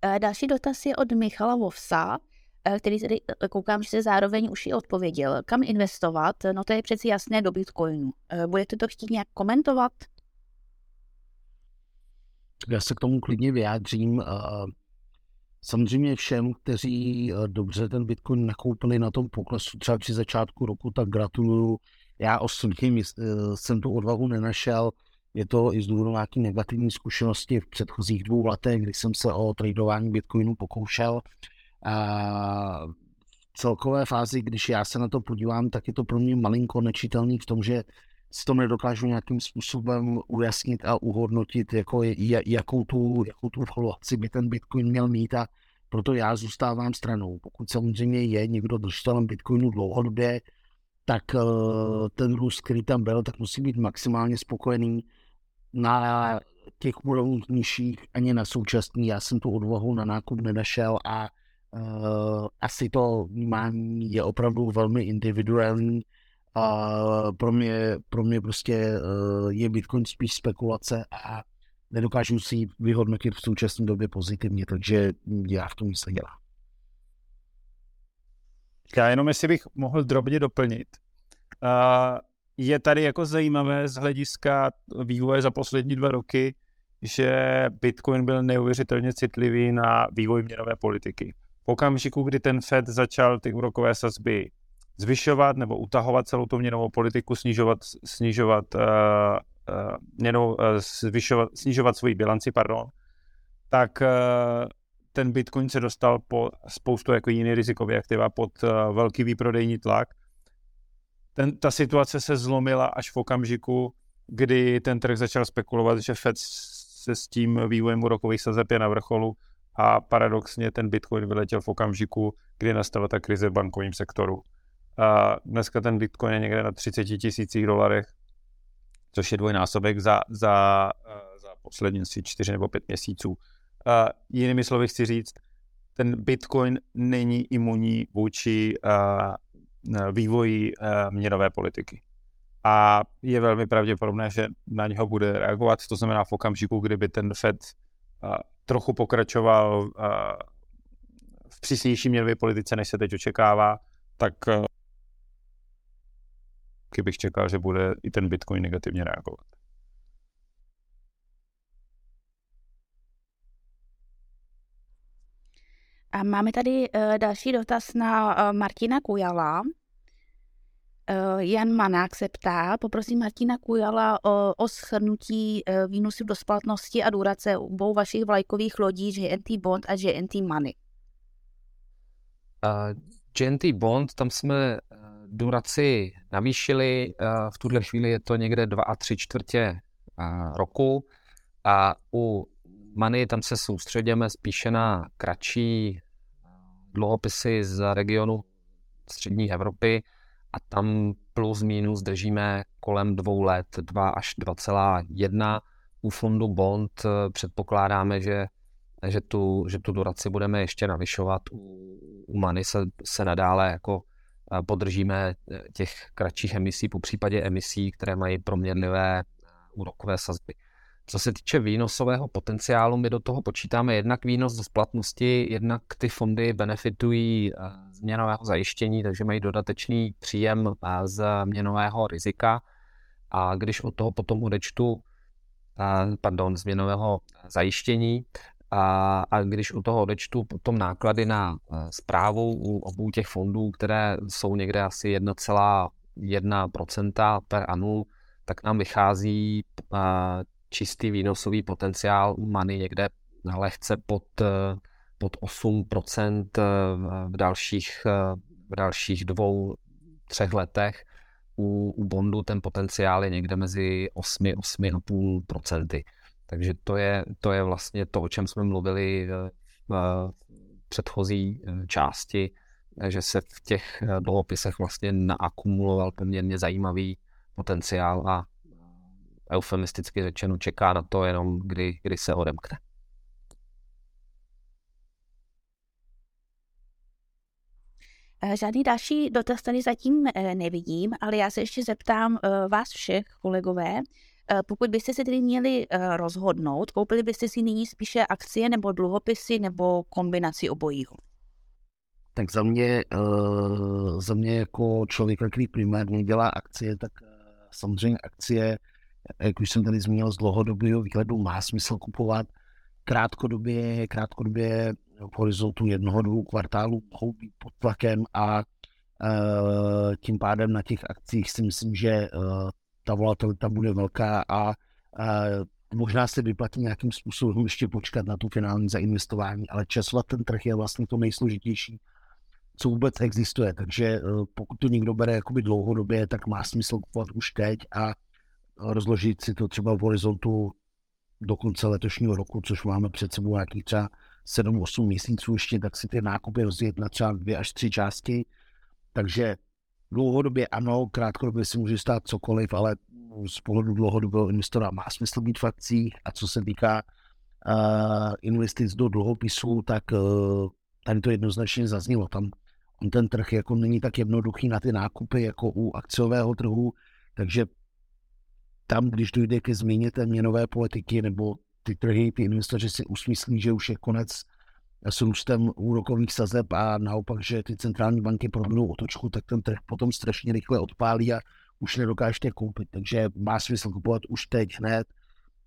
Eh, další dotaz je od Michala Vovsa, eh, který tedy eh, koukám, že se zároveň už i odpověděl. Kam investovat? No to je přeci jasné do Bitcoinu. Budete to chtít nějak komentovat? Já se k tomu klidně vyjádřím. Samozřejmě všem, kteří dobře ten Bitcoin nakoupili na tom poklesu třeba při začátku roku, tak gratuluju. Já osobně jsem tu odvahu nenašel je to i z důvodu nějaké negativní zkušenosti v předchozích dvou letech, kdy jsem se o tradování Bitcoinu pokoušel. V celkové fázi, když já se na to podívám, tak je to pro mě malinko nečitelný v tom, že si to nedokážu nějakým způsobem ujasnit a uhodnotit, jako jakou, tu, jakou tu valuaci by ten Bitcoin měl mít a proto já zůstávám stranou. Pokud samozřejmě je někdo držitelem Bitcoinu dlouhodobě, tak eh, ten růst, který tam byl, tak musí být maximálně spokojený na těch úrovních nižších ani na současný. Já jsem tu odvahu na nákup nenašel a uh, asi to vnímání je opravdu velmi individuální. A pro mě, pro mě prostě uh, je Bitcoin spíš spekulace a nedokážu si vyhodnotit v současné době pozitivně, takže já v tom nic nedělám. Já jenom, jestli bych mohl drobně doplnit. Uh, je tady jako zajímavé z hlediska vývoje za poslední dva roky, že Bitcoin byl neuvěřitelně citlivý na vývoj měnové politiky. Okamžiku, kdy ten Fed začal ty úrokové sazby zvyšovat nebo utahovat celou tu měnovou politiku, snižovat, snižovat, uh, uh, měnou, uh, zvyšovat, snižovat svoji bilanci, pardon, tak uh, ten Bitcoin se dostal po spoustu jako jiný rizikový aktiva pod uh, velký výprodejní tlak. Ten, ta situace se zlomila až v okamžiku, kdy ten trh začal spekulovat, že Fed se s tím vývojem úrokových sazeb je na vrcholu a paradoxně ten Bitcoin vyletěl v okamžiku, kdy nastala ta krize v bankovním sektoru. A dneska ten Bitcoin je někde na 30 tisících dolarech, což je dvojnásobek za, za, za poslední asi čtyři nebo pět měsíců. A jinými slovy chci říct, ten Bitcoin není imunní vůči a, vývoji a, měnové politiky. A je velmi pravděpodobné, že na něho bude reagovat. To znamená v okamžiku, kdyby ten Fed trochu pokračoval a, v přísnější měnové politice, než se teď očekává, tak bych čekal, že bude i ten Bitcoin negativně reagovat. A máme tady uh, další dotaz na uh, Martina Kujala. Uh, Jan Manák se ptá, poprosím Martina Kujala o, o shrnutí uh, výnosů do splatnosti a durace obou vašich vlajkových lodí GNT Bond a GNT Money. Uh, Bond, tam jsme duraci navýšili. V tuhle chvíli je to někde 2 a 3 čtvrtě roku a u Money tam se soustředíme spíše na kratší dluhopisy z regionu střední Evropy a tam plus minus držíme kolem dvou let, 2 až 2,1. U fondu Bond eh, předpokládáme, že, že, tu, že tu duraci budeme ještě navyšovat. U, u Money se, se nadále jako podržíme eh, těch kratších emisí, po případě emisí, které mají proměrlivé eh, úrokové sazby. Co se týče výnosového potenciálu, my do toho počítáme jednak výnos do splatnosti, jednak ty fondy benefitují eh, z měnového zajištění, takže mají dodatečný příjem z měnového rizika. A když od toho potom odečtu, pardon, z měnového zajištění, a, a když u toho odečtu potom náklady na zprávu u obou těch fondů, které jsou někde asi 1,1% per anu, tak nám vychází čistý výnosový potenciál money někde lehce pod, pod 8% v dalších, v dalších dvou, třech letech. U, u bondu ten potenciál je někde mezi 8 8,5%. Takže to je, to je vlastně to, o čem jsme mluvili v předchozí eh, části, že se v těch eh, dluhopisech vlastně naakumuloval poměrně zajímavý potenciál a eh, eufemisticky řečeno čeká na to jenom, kdy, kdy se odemkne. Žádný další dotaz tady zatím nevidím, ale já se ještě zeptám vás všech, kolegové, Eh, pokud byste se tedy měli eh, rozhodnout, koupili byste si nyní spíše akcie nebo dluhopisy nebo kombinaci obojího? Tak za mě, za mě jako člověka, který primárně dělá akcie, tak samozřejmě akcie, jak už jsem tady zmínil, z dlouhodobého výhledu má smysl kupovat. Krátkodobě, krátkodobě v horizontu jednoho, dvou kvartálů mohou být pod tlakem a uh, tím pádem na těch akcích si myslím, že uh, ta volatilita bude velká a, a možná se vyplatí nějakým způsobem ještě počkat na tu finální zainvestování, ale časovat ten trh je vlastně to nejsložitější, co vůbec existuje. Takže e, pokud to někdo bere jakoby dlouhodobě, tak má smysl kupovat už teď a rozložit si to třeba v horizontu do konce letošního roku, což máme před sebou nějakých třeba 7-8 měsíců ještě, tak si ty nákupy rozjet na třeba dvě až tři části. Takže Dlouhodobě ano, krátkodobě si může stát cokoliv, ale z pohledu dlouhodobého investora má smysl být v akcích a co se týká uh, investic do dluhopisů, tak uh, tady to jednoznačně zaznělo. Tam on ten trh jako není tak jednoduchý na ty nákupy jako u akciového trhu, takže tam, když dojde ke změně té měnové politiky nebo ty trhy, ty investoři si usmyslí, že už je konec s růstem úrokových sazeb a naopak, že ty centrální banky provedou otočku, tak ten trh potom strašně rychle odpálí a už nedokážete koupit. Takže má smysl kupovat už teď hned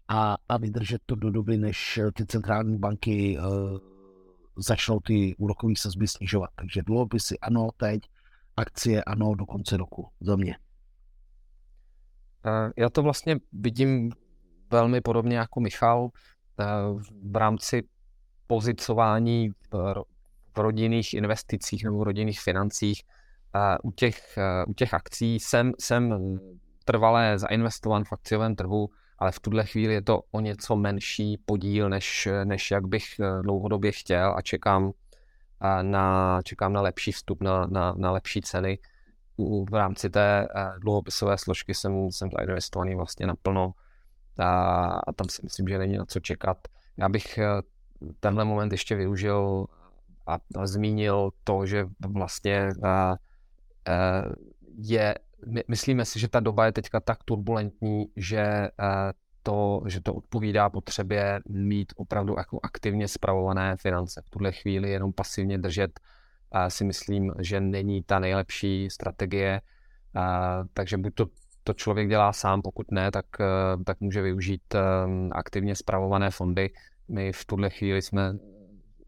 a, a vydržet to do doby, než ty centrální banky uh, začnou ty úrokové sazby snižovat. Takže dluhopisy ano teď, akcie ano do konce roku za mě. Já to vlastně vidím velmi podobně jako Michal v rámci pozicování v rodinných investicích nebo v rodinných financích. U těch, u těch akcí jsem, jsem trvalé zainvestovan v akciovém trhu, ale v tuhle chvíli je to o něco menší podíl, než, než jak bych dlouhodobě chtěl a čekám na, čekám na lepší vstup, na, na, na lepší ceny. U, v rámci té dluhopisové složky jsem, jsem zainvestovaný vlastně naplno a, a tam si myslím, že není na co čekat. Já bych tenhle moment ještě využil a, a zmínil to, že vlastně a, a, je, my, myslíme si, že ta doba je teďka tak turbulentní, že a, to, že to odpovídá potřebě mít opravdu jako aktivně spravované finance. V tuhle chvíli jenom pasivně držet si myslím, že není ta nejlepší strategie, takže buď to, to člověk dělá sám, pokud ne, tak, tak může využít aktivně spravované fondy, my v tuhle chvíli jsme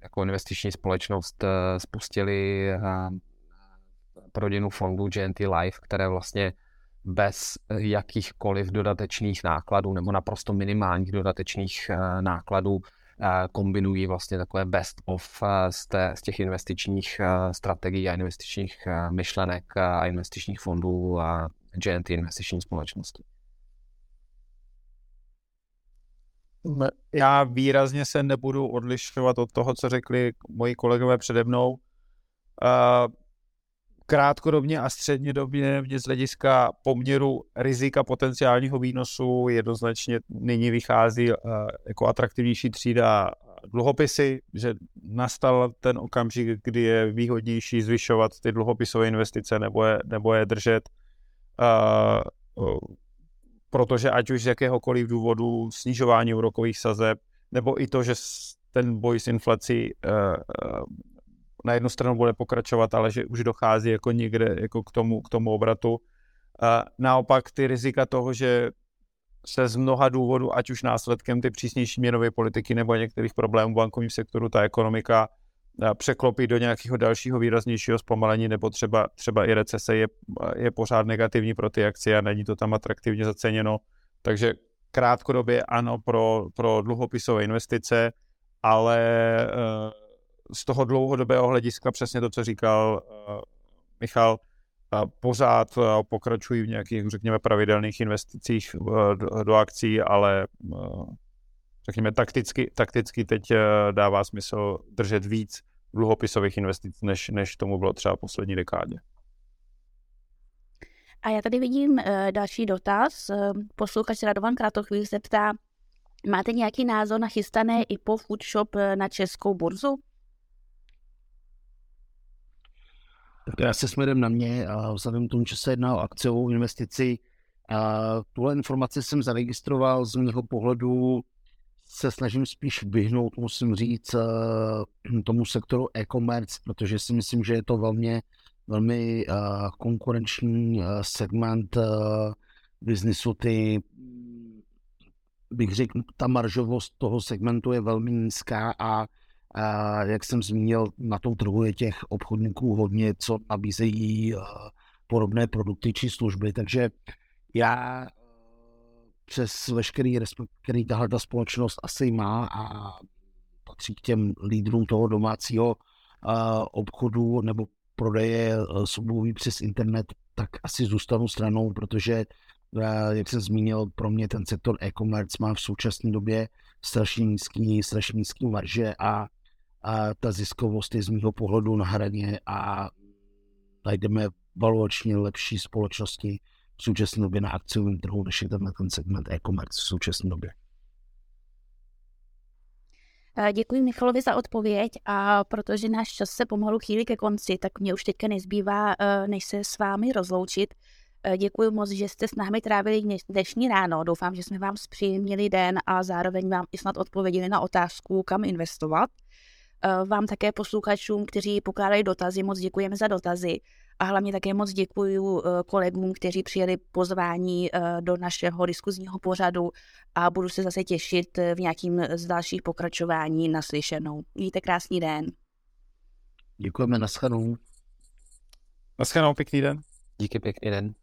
jako investiční společnost eh, spustili eh, rodinu fondu GNT Life, které vlastně bez jakýchkoliv dodatečných nákladů nebo naprosto minimálních dodatečných eh, nákladů kombinují vlastně takové best of z, té, z těch investičních strategií a investičních myšlenek a investičních fondů a GNT investiční společnosti. já výrazně se nebudu odlišovat od toho, co řekli moji kolegové přede mnou. Krátkodobně a střednědobně mě z hlediska poměru rizika potenciálního výnosu jednoznačně nyní vychází jako atraktivnější třída dluhopisy, že nastal ten okamžik, kdy je výhodnější zvyšovat ty dluhopisové investice nebo je, nebo je držet protože ať už z jakéhokoliv důvodu snižování úrokových sazeb, nebo i to, že ten boj s inflací uh, na jednu stranu bude pokračovat, ale že už dochází jako někde jako k tomu, k tomu obratu. Uh, naopak ty rizika toho, že se z mnoha důvodů, ať už následkem ty přísnější měnové politiky nebo některých problémů v bankovním sektoru, ta ekonomika překlopit do nějakého dalšího výraznějšího zpomalení nebo třeba, třeba i recese je, je pořád negativní pro ty akcie a není to tam atraktivně zaceněno. Takže krátkodobě ano pro, pro dluhopisové investice, ale eh, z toho dlouhodobého hlediska přesně to, co říkal eh, Michal, pořád eh, pokračují v nějakých, řekněme, pravidelných investicích do, do akcí, ale řekněme, takticky, takticky teď eh, dává smysl držet víc dluhopisových investic, než, než tomu bylo třeba v poslední dekádě. A já tady vidím uh, další dotaz. Uh, posluchač Radovan Kratochvíl se ptá, máte nějaký názor na chystané IPO Food Shop na českou burzu? Tak já se směrem na mě a vzhledem k tomu, že se jedná o akciovou investici, a tuhle informaci jsem zaregistroval z mého pohledu se snažím spíš vyhnout, musím říct, eh, tomu sektoru e-commerce, protože si myslím, že je to velmi, velmi eh, konkurenční eh, segment biznisu. Ty, bych řekl, ta maržovost toho segmentu je velmi nízká a, a jak jsem zmínil, na tom trhu je těch obchodníků hodně, co nabízejí podobné produkty či služby, takže já přes veškerý respekt, který tahle ta společnost asi má a patří k těm lídrům toho domácího uh, obchodu nebo prodeje subluví přes internet, tak asi zůstanu stranou, protože, jak jsem zmínil, pro mě ten sektor e-commerce má v současné době strašně nízký, strašně nízký marže a, a ta ziskovost je z mého pohledu na hraně a najdeme valuačně lepší společnosti, v současné době na akciovém trhu, než je tenhle ten segment e-commerce v současné době. Eh, děkuji Michalovi za odpověď a protože náš čas se pomalu chýlí ke konci, tak mě už teďka nezbývá, eh, než se s vámi rozloučit. Děkuji moc, že jste s námi trávili dnešní ráno. Doufám, že jsme vám zpříjemnili den a zároveň vám i snad odpověděli na otázku, kam investovat. Vám také posluchačům, kteří pokládají dotazy, moc děkujeme za dotazy. A hlavně také moc děkuji kolegům, kteří přijeli pozvání do našeho diskuzního pořadu a budu se zase těšit v nějakým z dalších pokračování naslyšenou. Mějte krásný den. Děkujeme, naschledanou. Naschledanou, pěkný den. Díky, pěkný den.